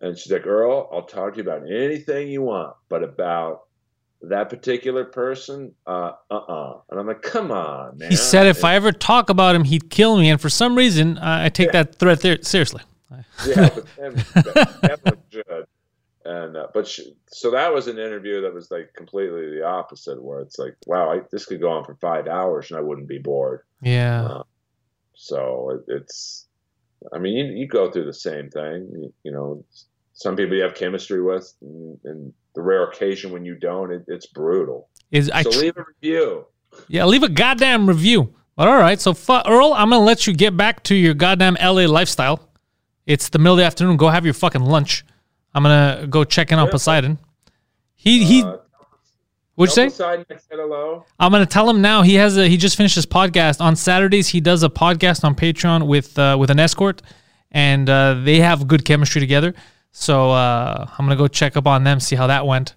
And she's like, Earl, I'll talk to you about anything you want, but about that particular person, uh uh uh. And I'm like, come on, man. He said if And- I ever talk about him, he'd kill me. And for some reason, uh, I take that threat there seriously. yeah, but then, <laughs> that. And uh, but she, so that was an interview that was like completely the opposite, where it's like, wow, I, this could go on for five hours and I wouldn't be bored. Yeah. Uh, so it, it's, I mean, you, you go through the same thing. You, you know, some people you have chemistry with, and, and the rare occasion when you don't, it, it's brutal. Is I so tr- leave a review. yeah, leave a goddamn review. But all right, so fu- Earl, I'm gonna let you get back to your goddamn LA lifestyle. It's the middle of the afternoon. Go have your fucking lunch. I'm gonna go check in on Yeah. Poseidon. He he. Uh, what'd you say? Poseidon I said hello. I'm gonna tell him now. He has a he just finished his podcast on Saturdays. He does a podcast on Patreon with uh, with an escort, and uh, they have good chemistry together. So uh, I'm gonna go check up on them, see how that went.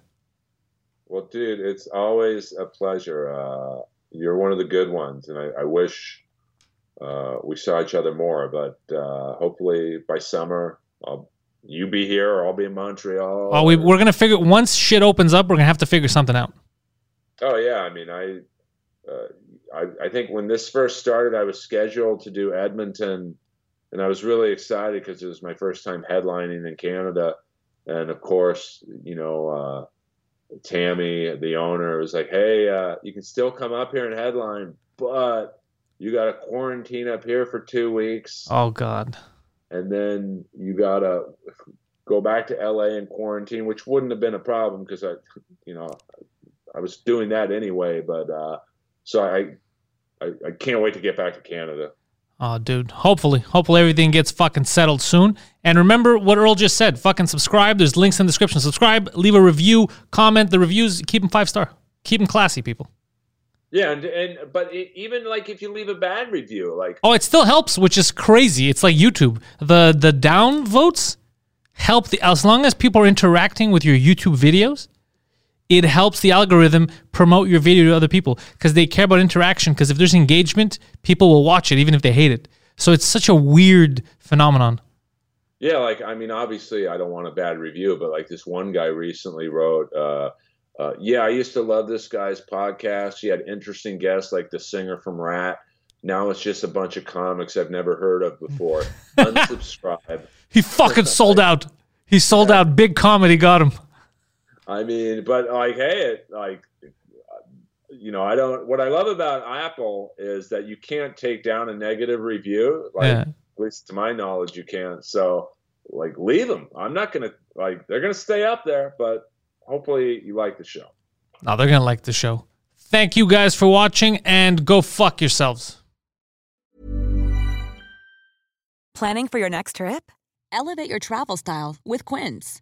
Well, dude, it's always a pleasure. Uh, you're one of the good ones, and I, I wish uh, we saw each other more. But uh, hopefully by summer, I'll, you be here, or I'll be in Montreal. Oh, we, we're gonna figure once shit opens up, we're gonna have to figure something out. Oh yeah, I mean, I, uh, I, I think when this first started, I was scheduled to do Edmonton, and I was really excited because it was my first time headlining in Canada, and of course, you know, uh, Tammy, the owner, was like, "Hey, uh, you can still come up here and headline, but you got to quarantine up here for two weeks, Oh God. and then you got to go back to LA and quarantine, which wouldn't have been a problem because I, you know, I was doing that anyway. But uh, so I, I, I can't wait to get back to Canada. Oh, dude. Hopefully, hopefully everything gets fucking settled soon. And remember what Earl just said. Fucking subscribe. There's links in the description. Subscribe. Leave a review. Comment. The reviews. Keep them five star. Keep them classy, people. Yeah, and and but it, even like if you leave a bad review, like Oh, it still helps, which is crazy. It's like YouTube. The the down votes help the as long as people are interacting with your YouTube videos, it helps the algorithm promote your video to other people because they care about interaction. Because if there's engagement, people will watch it even if they hate it. So it's such a weird phenomenon. Yeah, like I mean, obviously, I don't want a bad review, but like this one guy recently wrote, uh, uh, "Yeah, I used to love this guy's podcast. He had interesting guests, like the singer from Ratt. Now it's just a bunch of comics I've never heard of before. <laughs> Unsubscribe. He fucking sold out. He sold out. Big comedy got him. I mean, but like, hey, it like." You know, I don't. What I love about Apple is that you can't take down a negative review. Like, Yeah. at least to my knowledge, you can't. So, like, leave them. I'm not gonna like. They're gonna stay up there, but hopefully, you like the show. Oh, they're gonna like the show. Thank you guys for watching, and go fuck yourselves. Planning for your next trip? Elevate your travel style with Quince.